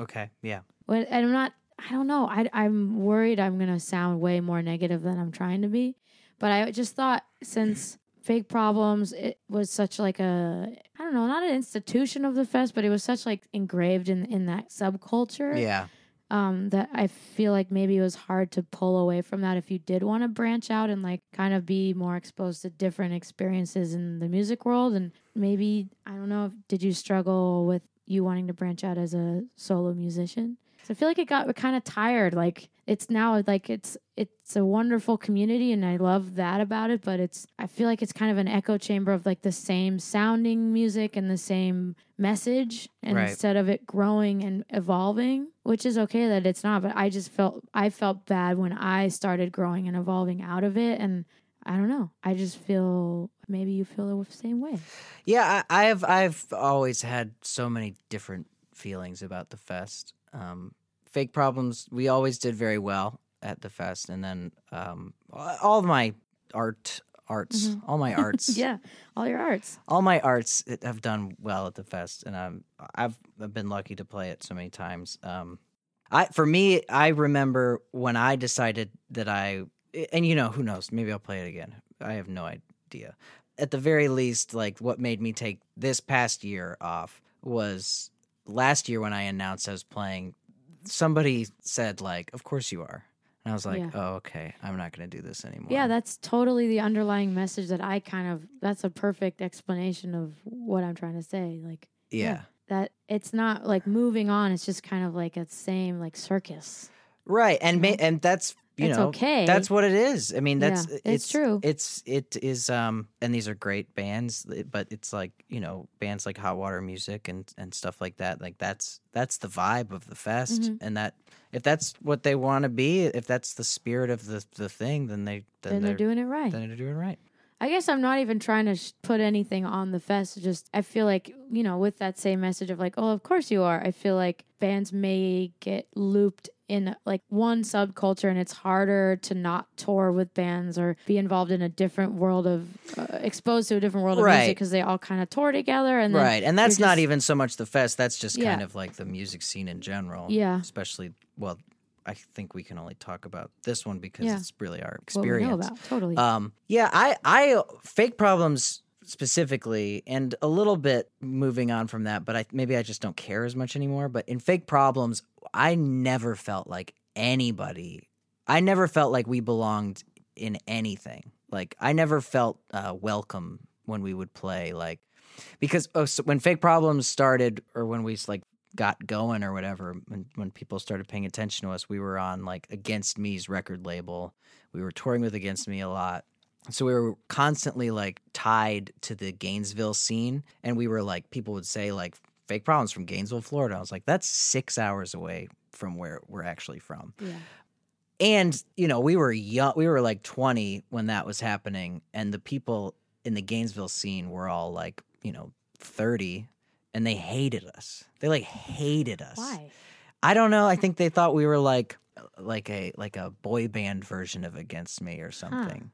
Okay. Yeah. But and I'm not. I don't know. I, I'm worried I'm gonna sound way more negative than I'm trying to be. But I just thought since fake problems it was such like a i don't know not an institution of the fest but it was such like engraved in in that subculture Yeah. Um that i feel like maybe it was hard to pull away from that if you did want to branch out and like kind of be more exposed to different experiences in the music world. And maybe i don't know did you struggle with you wanting to branch out as a solo musician? 'Cause i feel like it got kind of tired like it's now like it's it's a wonderful community and i love that about it but it's i feel like it's kind of an echo chamber of like the same sounding music and the same message and Right. instead of it growing and evolving which is okay that it's not but i just felt i felt bad when i started growing and evolving out of it and i don't know i just feel maybe you feel the same way Yeah, I, I've I've always had so many different feelings about the fest. Um, fake problems, we always did very well at the fest, and then um, all of my art arts, all my arts, <laughs> yeah all your arts all my arts have done well at the fest, and um, I've I've been lucky to play it so many times. Um, I for me, I remember when I decided that I, and you know, who knows, maybe I'll play it again. I have no idea. At the very least, like what made me take this past year off was last year when I announced I was playing. Somebody said like, "Of course you are," and I was like, Yeah. "Oh, okay, I'm not going to do this anymore." Yeah, that's totally the underlying message that I kind of that's a perfect explanation of what I'm trying to say. Like yeah. that it's not like moving on, it's just kind of like a same like circus. Right, and ma- and that's It's know okay. that's what it is. I mean, that's Yeah, it's true. It's it is um, and these are great bands, but it's like you know bands like Hot Water Music and and stuff like that. Like that's that's the vibe of the fest, Mhm. and that if that's what they want to be, if that's the spirit of the the thing, then they then, Then they're doing it right. then they're doing it right. I guess I'm not even trying to sh- put anything on the fest. Just I feel like you know, with that same message of like, oh, of course you are. I feel like bands may get looped in like one subculture, and it's harder to not tour with bands or be involved in a different world of uh, exposed to a different world of music because they all kind of tour together. And then right, and that's not just- even so much the fest. That's just kind of like the music scene in general. Yeah. especially well. I think we can only talk about this one because Yeah. it's really our experience. know about totally. Um, yeah, I, I fake problems specifically, and a little bit moving on from that, but I maybe I just don't care as much anymore. But in fake problems, I never felt like anybody. I never felt like we belonged in anything. Like I never felt uh, welcome when we would play. Like because oh, so when fake problems started, or when we like got going or whatever, when when people started paying attention to us, we were on like Against Me's record label. We were touring with Against Me a lot. So we were constantly like tied to the Gainesville scene. And we were like, people would say like fake problems from Gainesville, Florida. I was like, that's six hours away from where we're actually from. yeah. And, you know, we were young, we were like 20 when that was happening. And the people in the Gainesville scene were all like, you know, 30 and they hated us. They like hated us. Why? I don't know. I think they thought we were like, like a like a boy band version of Against Me or something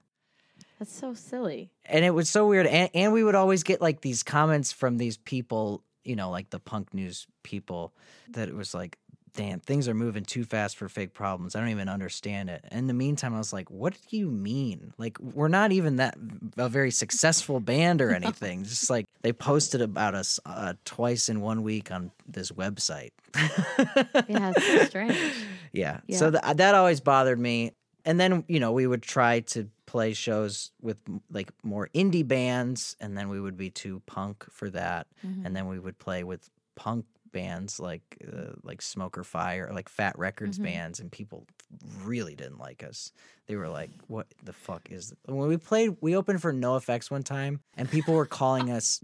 That's so silly. and it was so weird and, and we would always get like these comments from these people you know like the punk news people that it was like damn things are moving too fast for fake problems i don't even understand it in the meantime i was like what do you mean like we're not even that a very successful band or <laughs> anything just like they posted about us uh, twice in one week on this website Yeah, so <laughs> strange. yeah. Yeah. So th- that always bothered me. And then, you know, we would try to play shows with like more indie bands, and then we would be too punk for that. Mhm. And then we would play with punk bands like uh, like Smoke or Fire, like Fat Wreck Chords Mhm. bands, and people really didn't like us. They were like, "What the fuck is?" This? When we played, we opened for NOFX one time, and people were calling us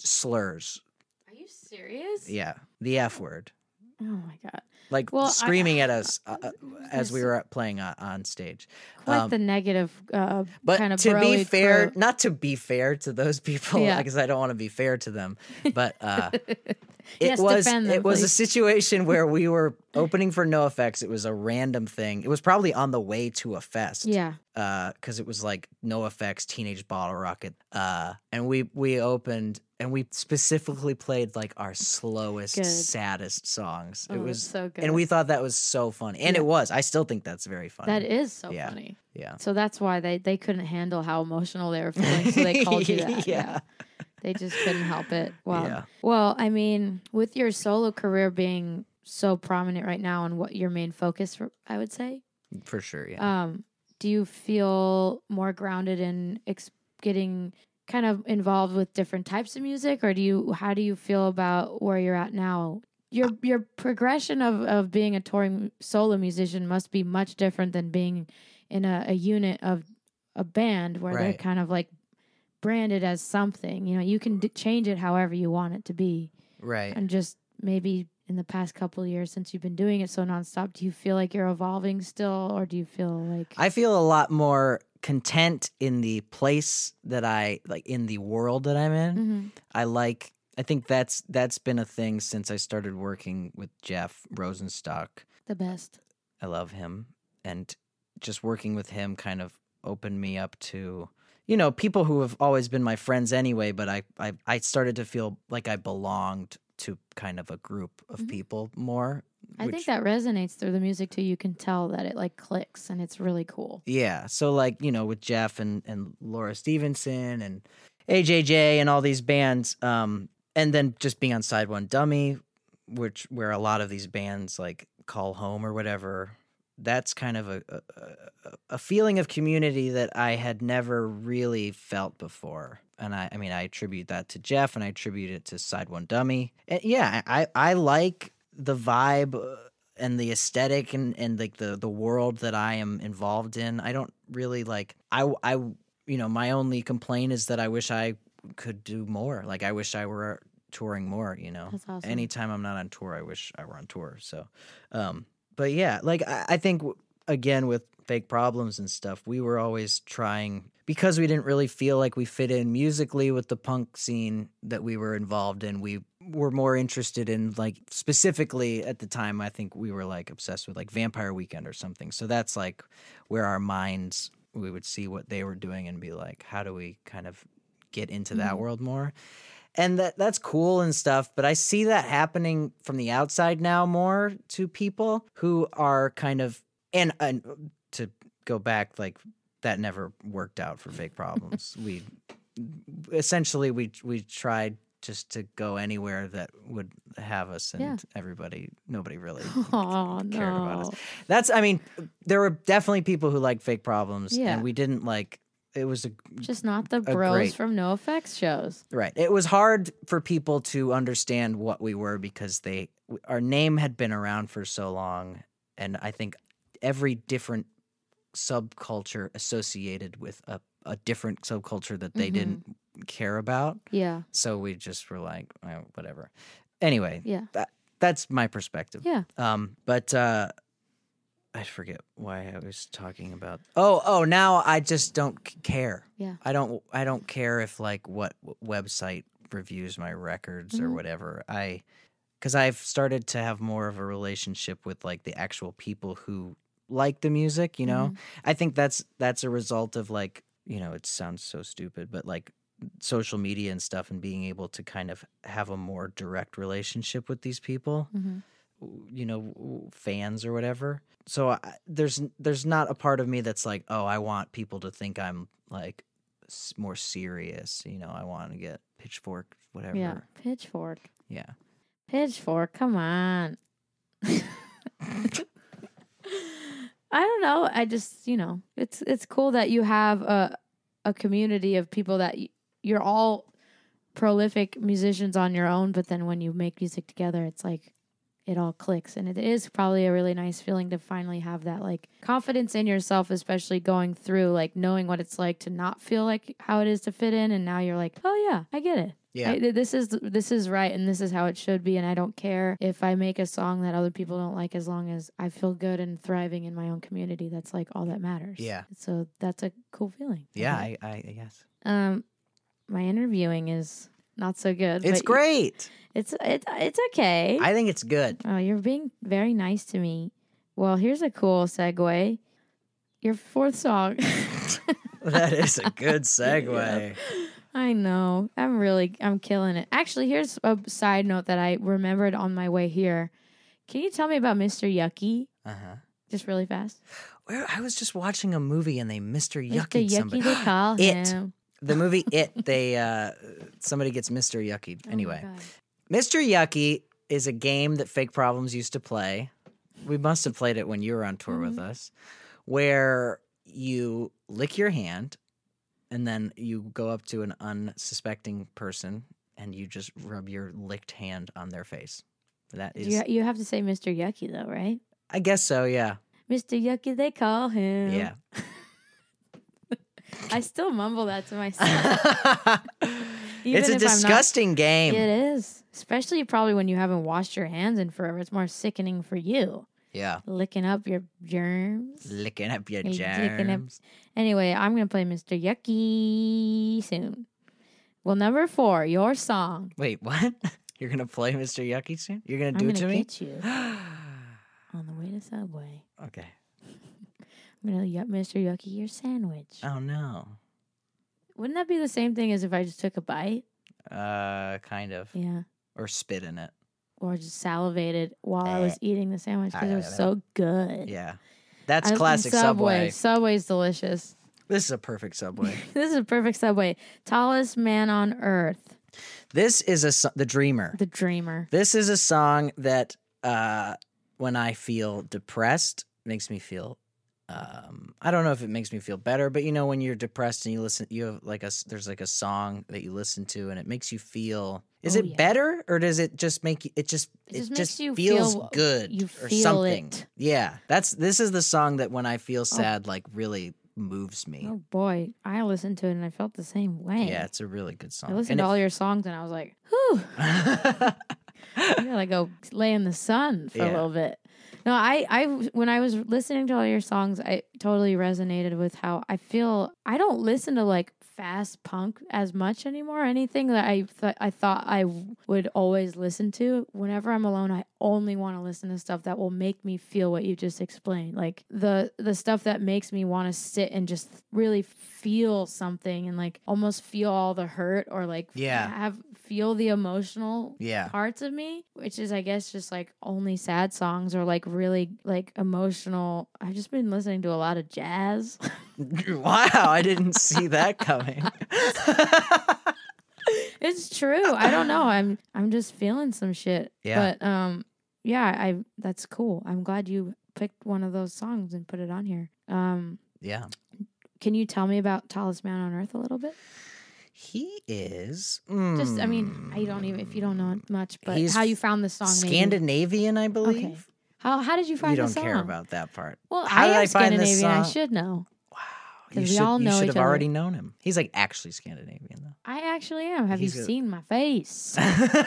slurs. Are you serious? Yeah, the F word. Oh my god. like Well, I- screaming at <laughs> us uh, uh, as we were playing on, on stage. Quite Um, the negative uh But kind of to be fair, not to be fair to those people, Yeah. because I don't want to be fair to them, <laughs> but uh, it Yes, was them, it was a situation <laughs> where we were opening for NOFX. It was a random thing. It was probably on the way to a fest. Yeah. because it was like NOFX, Teenage Bottle Rocket, uh, and we we opened and we specifically played like our slowest, Good. saddest songs. Oh, it was so good. and we thought that was so funny, and Yeah. it was. I still think that's very funny. That is so Yeah. funny. yeah. So that's why they, they couldn't handle how emotional they were feeling. So they called you <laughs> that. Yeah. They just couldn't help it. Wow. Yeah. Well, I mean, with your solo career being so prominent right now and what your main focus, for, I would say, for sure. Yeah. um, do you feel more grounded in ex- getting kind of involved with different types of music, or do you? How do you feel about where you're at now? Your your progression of of being a touring solo musician must be much different than being in a, a unit of a band where they're kind of like branded as something. You know, you can d- change it however you want it to be, right. and just maybe. In the past couple of years, since you've been doing it so nonstop, do you feel like you're evolving still, or do you feel like I feel a lot more content in the place that I like in the world that I'm in. Mhm. I like I think that's that's been a thing since I started working with Jeff Rosenstock. the best? I love him and just working with him kind of opened me up to you know people who have always been my friends anyway but I I, I started to feel like I belonged to kind of a group of Mhm. people more I think that resonates through the music too. You can tell that it like clicks and it's really cool. Yeah. So like, you know, with Jeff and, and Laura Stevenson and AJJ and all these bands, um, and then just being on SideOneDummy, which where a lot of these bands like call home or whatever, that's kind of a, a, a- feeling of community that I had never really felt before. And I, I mean, I attribute that to Jeff and I attribute it to SideOneDummy. And yeah, I, I like the vibe uh, and the aesthetic and, and like the, the world that I am involved in. I don't really like, I, I, you know, my only complaint is that I wish I could do more. Like, I wish I were touring more, you know? That's awesome. Anytime I'm not on tour, I wish I were on tour. So, um, but yeah, like I, I think again with fake problems and stuff, we were always trying because we didn't really feel like we fit in musically with the punk scene that we were involved in. We were more interested in like specifically at the time. I think we were like obsessed with like Vampire Weekend or something. So that's like where our minds we would see what they were doing and be like, how do we kind of get into that Mhm. world more? And that that's cool and stuff but i see that happening from the outside now more to people who are kind of and, and to go back like that never worked out for fake problems <laughs> we essentially we we tried just to go anywhere that would have us and Yeah. everybody nobody really <laughs> Oh cared about us. that's i mean there were definitely people who liked fake problems Yeah. and we didn't like it was a Just not the bros great- from NOFX shows. Right. It was hard for people to understand what we were because they our name had been around for so long and I think every different subculture associated with a, a different subculture that they Mhm. didn't care about. Yeah, So we just were like, "Oh, whatever. Anyway, yeah, that's my perspective. yeah. Um, but uh, I forget why I was talking about. Oh, oh, now I just don't c- care. Yeah. I don't. I don't care if like what w- website reviews my records or Mhm. whatever. I, because I've started to have more of a relationship with like the actual people who like the music. You know, Mhm. I think that's that's a result of like you know it sounds so stupid, but like social media and stuff and being able to kind of have a more direct relationship with these people Mhm. You know fans or whatever so I, there's there's not a part of me that's like oh i want people to think i'm like s- more serious you know i want to get pitchfork whatever yeah. Pitchfork, yeah pitchfork. Come on. <laughs> I don't know. I just, you know, it's it's cool that you have a a community of people that you're all prolific musicians on your own, but then when you make music together, it's like it all clicks and it is probably a really nice feeling to finally have that like confidence in yourself especially going through like knowing what it's like to not feel like how it is to fit in and now you're like oh yeah i get it yeah I- this is this is right and this is how it should be and I don't care if I make a song that other people don't like as long as I feel good and thriving in my own community that's like all that matters. Yeah. So that's a cool feeling. yeah Okay. I, I yes um my interviewing is not so good. it's great It's it, it's okay. i think it's good oh, you're being very nice to me. Well, here's a cool segue. Your fourth song. <laughs> that is a good <laughs> segue I know. I'm really I'm killing it. Actually, here's a side note that I remembered on my way here. Can you tell me about Mr. Yucky? Uh huh. Just really fast. Where I was just watching a movie and they Mr. Yucky Yucky, somebody. they <gasps> call It. him. The movie <laughs> It. They uh somebody gets Mr. Yucky. Oh Anyway, God. Mr. Yucky is a game that Fake Problems used to play. We must have played it when you were on tour with us, where you lick your hand and then you go up to an unsuspecting person and you just rub your licked hand on their face. That is, you, you have to say Mr. Yucky though, right? I guess so, yeah. Mr. Yucky, they call him. Yeah. <laughs> I still mumble that to myself. <laughs> It's a I'm not- disgusting game. It is, especially probably when you haven't washed your hands in forever. It's more sickening for you, Yeah. licking up your germs. Licking up your licking up- germs. Anyway, I'm gonna play Mr. Yucky soon. Well, number four, your song. Wait, what? <laughs> You're gonna play Mr. Yucky soon? You're gonna I'm do gonna it to me? get you <gasps> on the way to Subway. okay. I'm gonna get Mr. Yucky your sandwich. Oh no. Wouldn't that be the same thing as if I just took a bite? Uh, kind of. Yeah. Or spit in it. Or just salivated while I was Eh. eating the sandwich because it was so good. Yeah. That's I- classic Subway. Subway. Subway's delicious. This is a perfect Subway. <laughs> This is a perfect Subway. Tallest man on earth. this is a so- the Dreamer. The dreamer. This is a song that uh when I feel depressed makes me feel um I don't know if it makes me feel better, but you know when you're depressed and you listen you have like a there's like a song that you listen to and it makes you feel is Oh, it yeah. better or does it just make you it just It it, just just, makes you feels feel- good you or feel something. it. Yeah. That's this is the song that when I feel sad like really moves me. Oh boy, I listened to it and I felt the same way. Yeah, it's a really good song. I listened And to it- all your songs and I was like, whew, <laughs> I gotta go lay in the sun for a little bit. No, I, I, when I was listening to all your songs, I totally resonated with how I feel. I don't listen to like fast punk as much anymore. Anything that I, th- I thought I would always listen to. Whenever I'm alone, I only want to listen to stuff that will make me feel what you just explained. Like the, the stuff that makes me want to sit and just really feel something and like almost feel all the hurt or like Yeah. have feel the emotional Yeah. parts of me, which is I guess just like only sad songs or like really like emotional. I've just been listening to a lot of jazz. <laughs> wow, I didn't see that coming. <laughs> it's true. I don't know. I'm I'm just feeling some shit. Yeah. But um yeah, I that's cool. I'm glad you picked one of those songs and put it on here. Um yeah. can you tell me about Tallest Man on Earth a little bit? He is Just I mean, I don't even if you don't know much, but how you found the song maybe. Scandinavian, I believe. Okay. How how did you find You don't the song? care about that part. Well, How I did am I find this Scandinavian. I should know. You we should, all you should have other. already known him. He's like actually Scandinavian though. I actually am. Have He's you a- seen my face?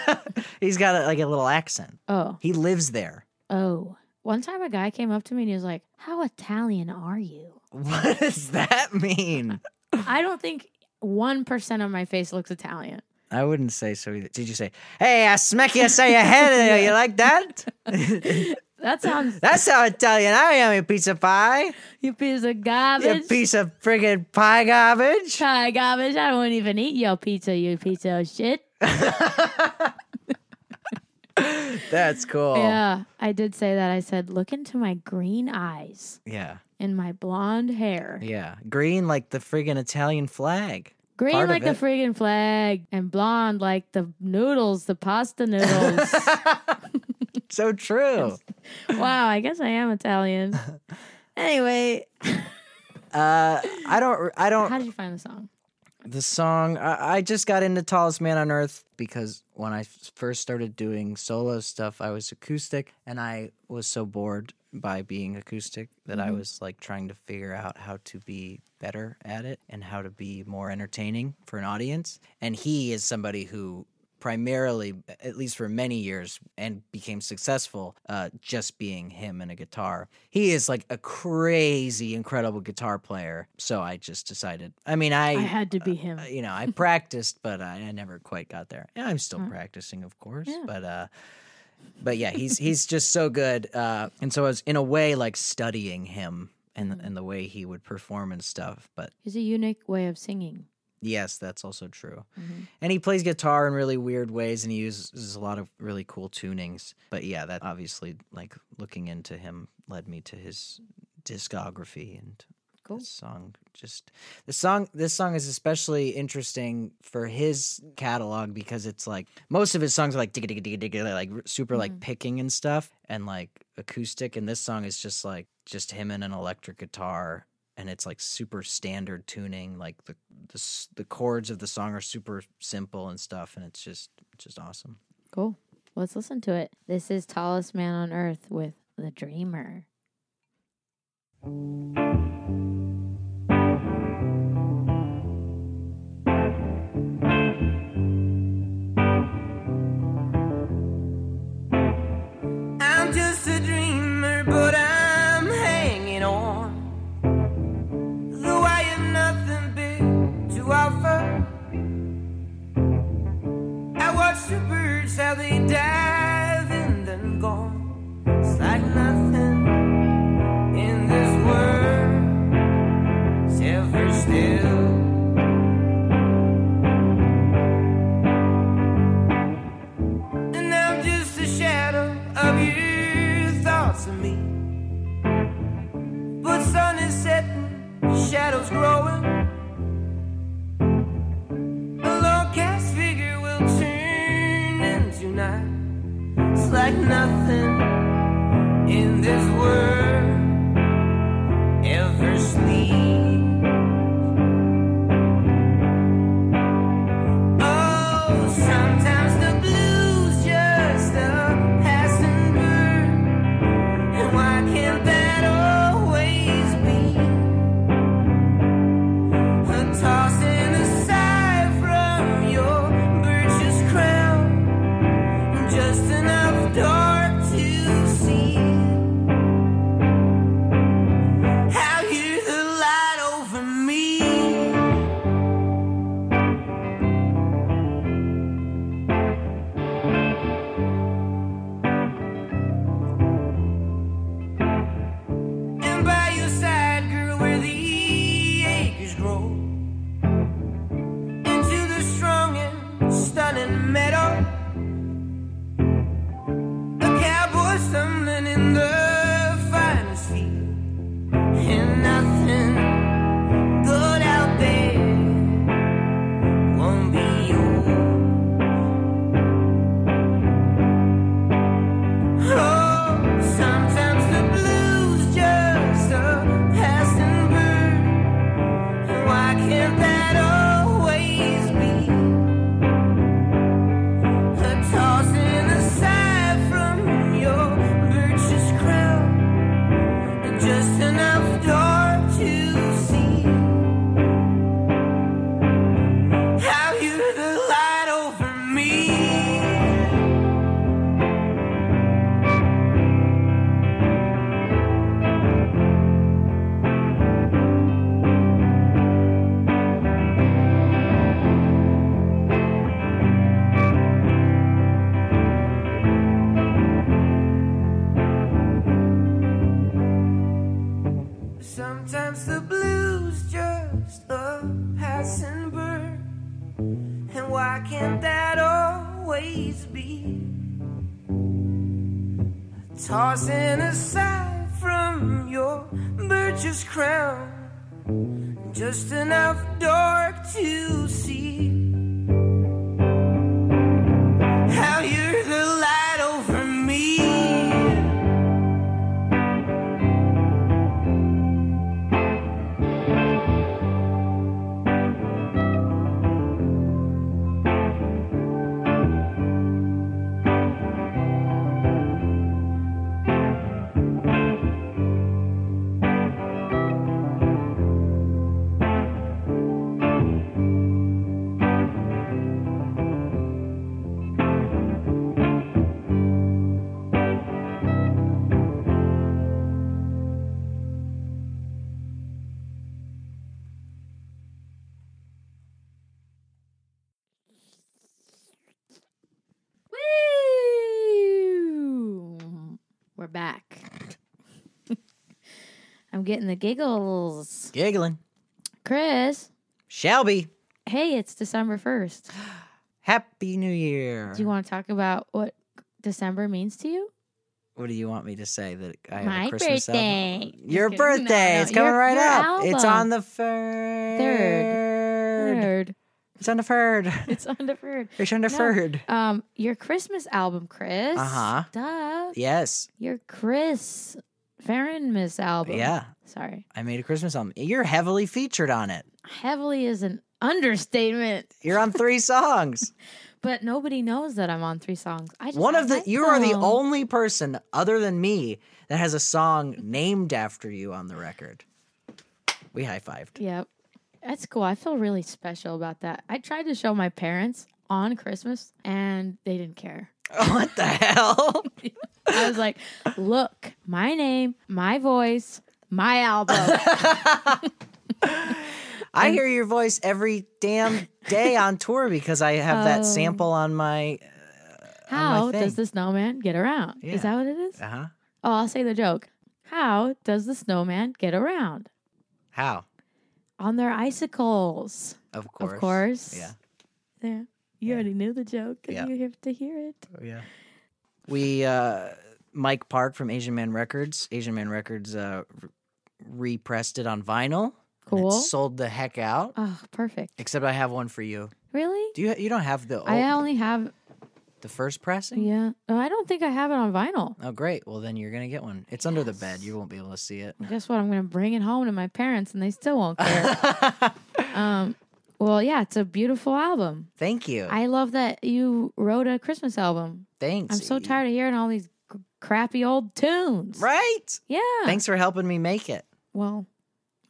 <laughs> He's got a, like a little accent. oh, He lives there. oh. One time a guy came up to me and he was like, How Italian are you? <laughs> What does that mean? I don't think 1% of my face looks Italian. I wouldn't say so either. Did you say, "Hey, I smack you say your head"? <laughs> You like that? That sounds, <laughs> That's how Italian I am, you piece of pie. you piece of garbage. You piece of friggin' pie garbage. Pie garbage. I won't even eat your pizza, you piece of shit. <laughs> That's cool. Yeah, I did say that. I said, Look into my green eyes Yeah. and my blonde hair. Yeah. Green like the friggin' Italian flag. Green Part of like the it. friggin' flag, and blonde like the noodles, the pasta <laughs> noodles. So true. wow, I guess I am Italian. <laughs> Anyway, Uh, I don't. I don't. how did you find the song? the song I, I just got into tallest man on earth because when i first started doing solo stuff i was acoustic and i was so bored by being acoustic that i was like trying to figure out how to be better at it and how to be more entertaining for an audience and he is somebody who primarily at least for many years and became successful uh, just being him and a guitar he is like a crazy incredible guitar player so i just decided i mean I had to be him. uh, you know, I <laughs> practiced, but I, I never quite got there. And I'm still Huh. practicing, of course. Yeah. But uh, but yeah, he's he's just so good. Uh, and so I was in a way like studying him and Mm. and the way he would perform and stuff. But he's a unique way of singing. Yes, that's also true. Mm-hmm. And he plays guitar in really weird ways and he uses a lot of really cool tunings. But yeah, that obviously, like, looking into him led me to his discography and Cool. this song just the song this song is especially interesting for his catalog because it's like most of his songs are like digga digga digga digga like super like picking and stuff and like acoustic and this song is just like just him and an electric guitar and it's like super standard tuning like the the, the chords of the song are super simple and stuff and it's just just awesome Cool. Let's listen to it. This is Tallest Man on Earth with The Dreamer. And then gone. It's like nothing in this world's ever still. And I'm just a shadow of your thoughts of me. But sun is setting, shadows growing. Like nothing in this world ever sleeps. Back. <laughs> I'm getting the giggles. giggling Chris, shelby hey, it's December 1st. <gasps> Happy New Year. Do you want to talk about what December means to you? what do you want me to say? That I have My a Christmas album? birthday. Just Your birthday. No, no, It's coming your- right your up. It's on the third. Third. Third. It's third. <laughs> It's third. It's the No. Um, your Christmas album, Chris. Uh-huh. Duh. Yes. Your Chris Miss album. Yeah. Sorry. I made a Christmas album. You're heavily featured on it. Heavily is an understatement, You're on three <laughs> songs. but nobody knows that I'm on three songs. I just One of the you are the only person other than me that has a song named after you on the record. We high fived. Yep. That's cool. I feel really special about that. I tried to show my parents on Christmas and they didn't care. <laughs> what the hell? I was like, look, my name, my voice, my album. <laughs> I hear your voice every damn day on tour because I have that Oh. sample on my. How thing. does the snowman get around? Yeah. Is that what it is? Uh huh. Oh, I'll say the joke. How does the snowman get around? How? On their icicles. Of course. Of course. Yeah. There. You already knew the joke. and Yeah. You have to hear it. Oh, yeah. We uh Mike Park from Asian Man Records. Asian Man Records uh re- repressed it on vinyl. and it Cool. sold the heck out. Oh, perfect. Except I have one for you. Really? Do you you don't have the I only have, the first pressing? yeah. Oh, I don't think I have it on vinyl. Oh great. Well then you're going to get one. It's under the bed. You won't be able to see it. Guess what? I'm going to bring it home to my parents and they still won't care. <laughs> um, well, yeah, it's a beautiful album. Thank you. I love that you wrote a Christmas album. Thanks. I'm so tired of hearing all these c- crappy old tunes. Right? Yeah. Thanks for helping me make it. Well,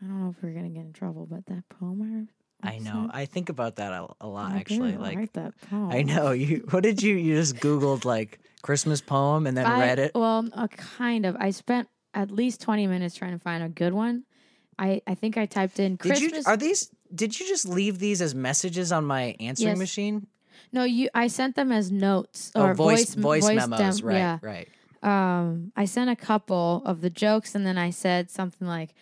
I don't know if we're gonna get in trouble, but that poem I, I know. I think about that a, a lot I actually. didn't Like write that. I know you. What did you? You just Googled like Christmas poem and then I- read it. Well, uh, kind of. I spent at least 20 minutes trying to find a good one. I, I think I typed in Did Christmas. you? Are these? Did you just leave these as messages on my answering Yes. machine? no, you. I sent them as notes Oh, or voice voice voice, memos. dem- right. Yeah. Right. Um, I sent a couple of the jokes, and then I said something like,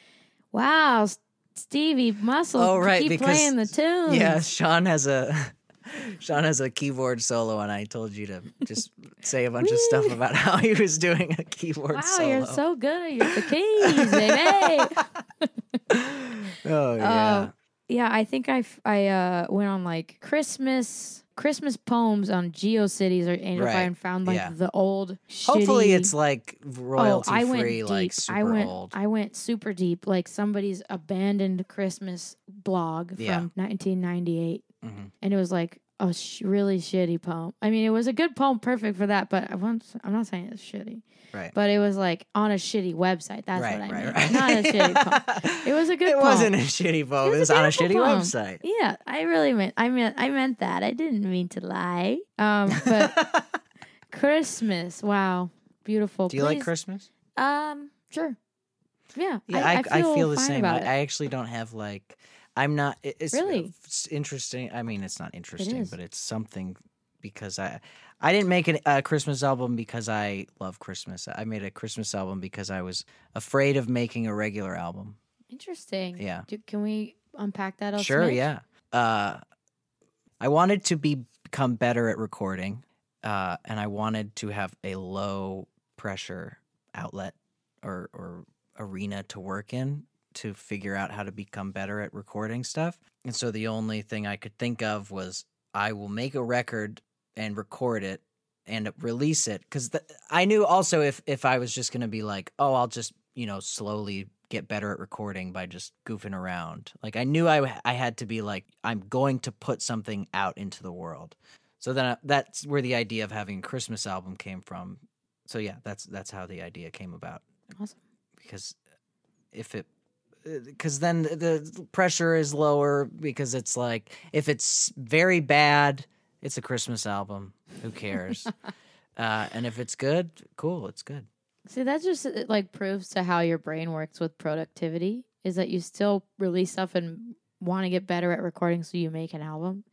"Wow, Stevie Muscle, Oh, right, keep because- playing the tune. Yeah. Sean has a. <laughs> Sean has a keyboard solo, and I told you to just say a bunch of stuff about how he was doing a keyboard Wow, solo. you're so good at the keys, baby. <laughs> oh yeah. Uh, yeah, I think I uh, went on like Christmas Christmas poems on GeoCities or Angel Right, Fire and found like yeah. the old. Hopefully, shitty- it's like royalty oh, I went free, deep. like super I went old. I went super deep, like somebody's abandoned Christmas blog Yeah. from 1998, Mhm. and it was like a sh- really shitty poem. I mean, it was a good poem, perfect for that, but I won't, I'm not saying it's shitty. Right. But it was like on a shitty website. That's right, what I right, mean. right. Not a shitty poem. <laughs> It was a good It poem. wasn't a shitty poem. It was, was a on a shitty poem. website. Yeah, I really meant I meant I meant that. I didn't mean to lie. Um, but <laughs> Christmas, wow, beautiful. Do you like Christmas? Um, sure. Yeah, Yeah, I, I, feel, the fine same. I, about it. I actually don't have like. I'm not. It's Really? it's interesting. I mean, it's not interesting, is. but it's something because I I didn't make an- a Christmas album because I love Christmas. I made a Christmas album because I was afraid of making a regular album. Interesting. Yeah. Do, can we unpack that? a Sure, yeah. Uh, I wanted to be become better at recording, uh, and I wanted to have a low pressure outlet or or arena to work in to figure out how to become better at recording stuff. And so the only thing I could think of was I will make a record and record it and release it because I knew also if if I was just going to be like, oh, I'll just you know slowly get better at recording by just goofing around. Like I knew I I had to be like I'm going to put something out into the world. So then I, that's where the idea of having a Christmas album came from. So yeah, that's that's how the idea came about Awesome. because if it because then the pressure is lower because it's like if it's very bad it's a christmas album who cares <laughs> uh, and if it's good cool it's good See, that just like proves to how your brain works with productivity. Is that you still release stuff and want to get better at recording, so you make an album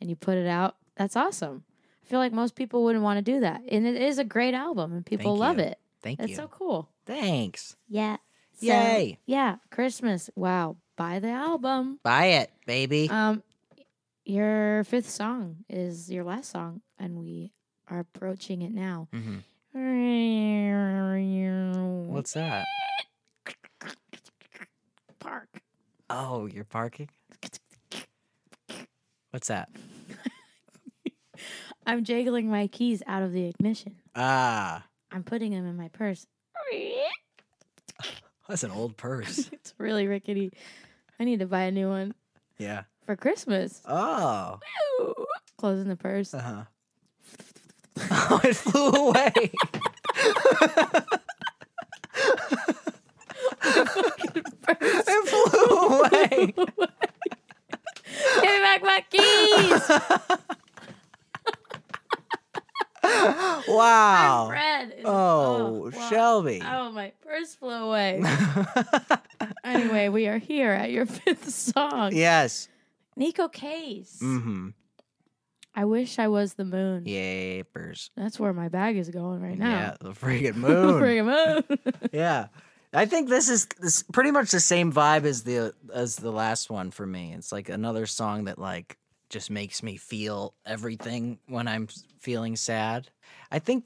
and you put it out. That's awesome. I feel like most people wouldn't want to do that, and it is a great album, and people Thank love you. it. thank That's you so cool. thanks Yeah. So, Yay. Yeah, Christmas. Wow. Buy the album. buy it baby Um Your fifth song is your last song, and we are approaching it now. Mhm. What's What's that? park? Oh, you're parking? What's that? <laughs> I'm jiggling my keys out of the ignition. Ah, I'm putting them in my purse. That's an old purse. <laughs> It's really rickety. I need to buy a new one yeah. for Christmas. Oh. Closing the purse. Uh huh. <laughs> Oh, it flew away. <laughs> it flew away. Give me back my keys. <laughs> Wow. Red. Oh, wow. Shelby. Oh, my purse flew away. <laughs> anyway, we are here at your <laughs> fifth song. yes. Neko Case. Mm-hmm. I wish I was the moon. Yapers. That's where my bag is going right now. Yeah, the friggin' moon. Bring 'em up. yeah. I think this is this pretty much the same vibe as the as the last one for me. It's like another song that like just makes me feel everything when I'm feeling sad. I think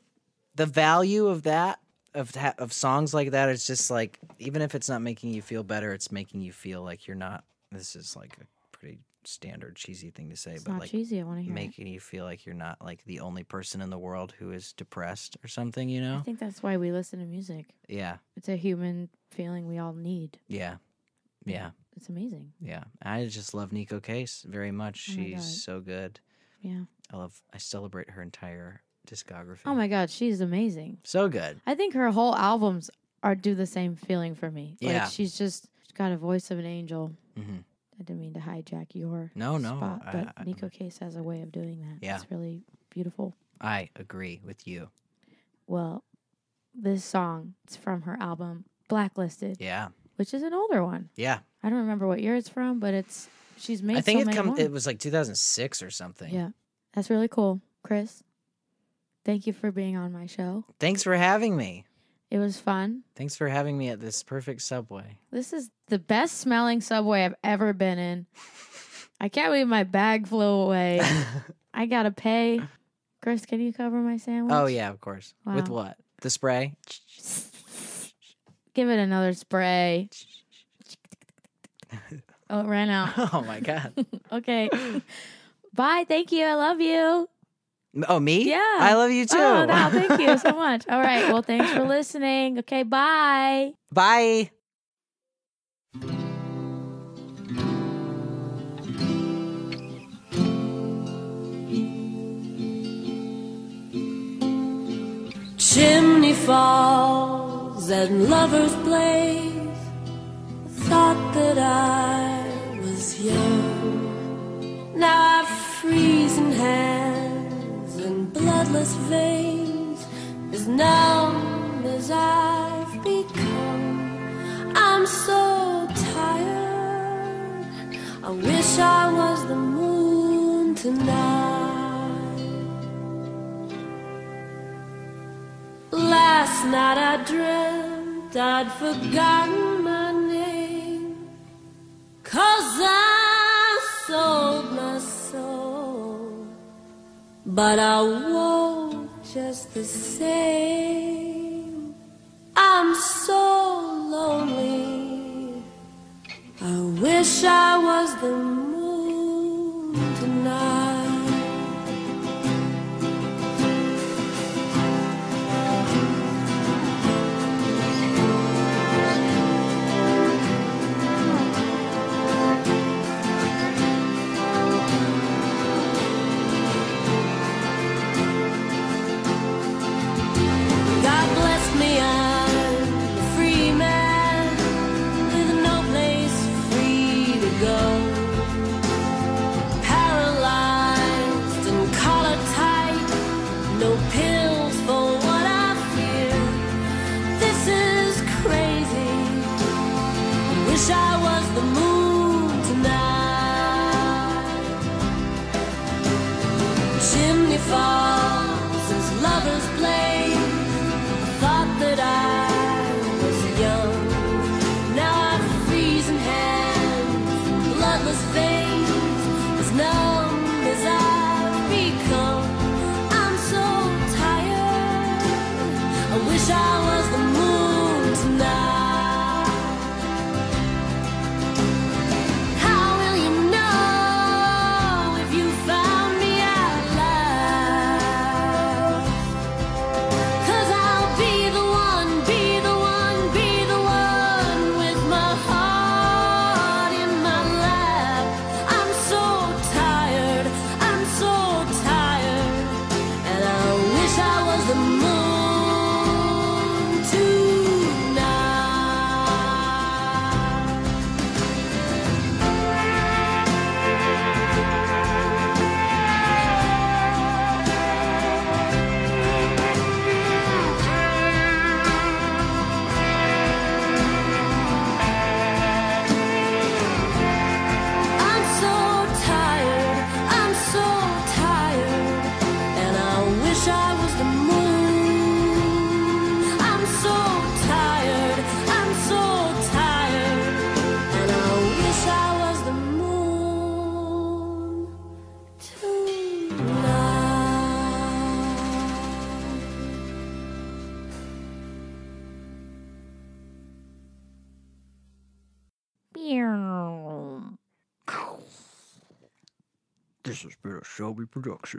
the value of that of of songs like that is just like even if it's not making you feel better, it's making you feel like you're not. This is like a pretty standard cheesy thing to say, It's but like cheesy. I want to hear it. making you feel like you're not like the only person in the world who is depressed or something. You know? I think that's why we listen to music. Yeah. It's a human feeling we all need. Yeah. Yeah. It's amazing. Yeah, I just love Neko Case very much. Oh She's so good. Yeah. I love. I celebrate her entire discography. Oh my God, she's amazing. so good. I think her whole albums are do the same feeling for me. Yeah. Like she's just she's got a voice of an angel. hmm I didn't mean to hijack your No, no, spot, I- but I- Neko Case has a way of doing that. Yeah. It's really beautiful. I agree with you. Well, this song it's from her album Blacklisted, Yeah, which is an older one. yeah. I don't remember what year it's from, but it's she's made I think so it come. more. It was like 2006 or something. Yeah. That's really cool. Chris, thank you for being on my show. Thanks for having me. It was fun. Thanks for having me at this perfect subway. This is the best smelling subway I've ever been in. I can't believe my bag flew away. <laughs> I gotta pay. Chris, can you cover my sandwich? oh yeah, of course. With what? The spray. Give it another spray. Oh, it ran out. <laughs> Oh my god. <laughs> Okay. Bye. Thank you. I love you. oh me? Yeah. I love you too. Oh, no. Thank you so <laughs> much. All right. Well, thanks for listening. Okay. Bye. Bye. Chimney falls and lovers blaze. Thought that I was young. Now I've freezing hands and bloodless veins, as numb as I've become. I'm so tired. I wish I was the moon tonight. Last night I dreamt I'd forgotten my. Cause I sold my soul. But I won't just the same. I'm so lonely. I wish I was the moon tonight. This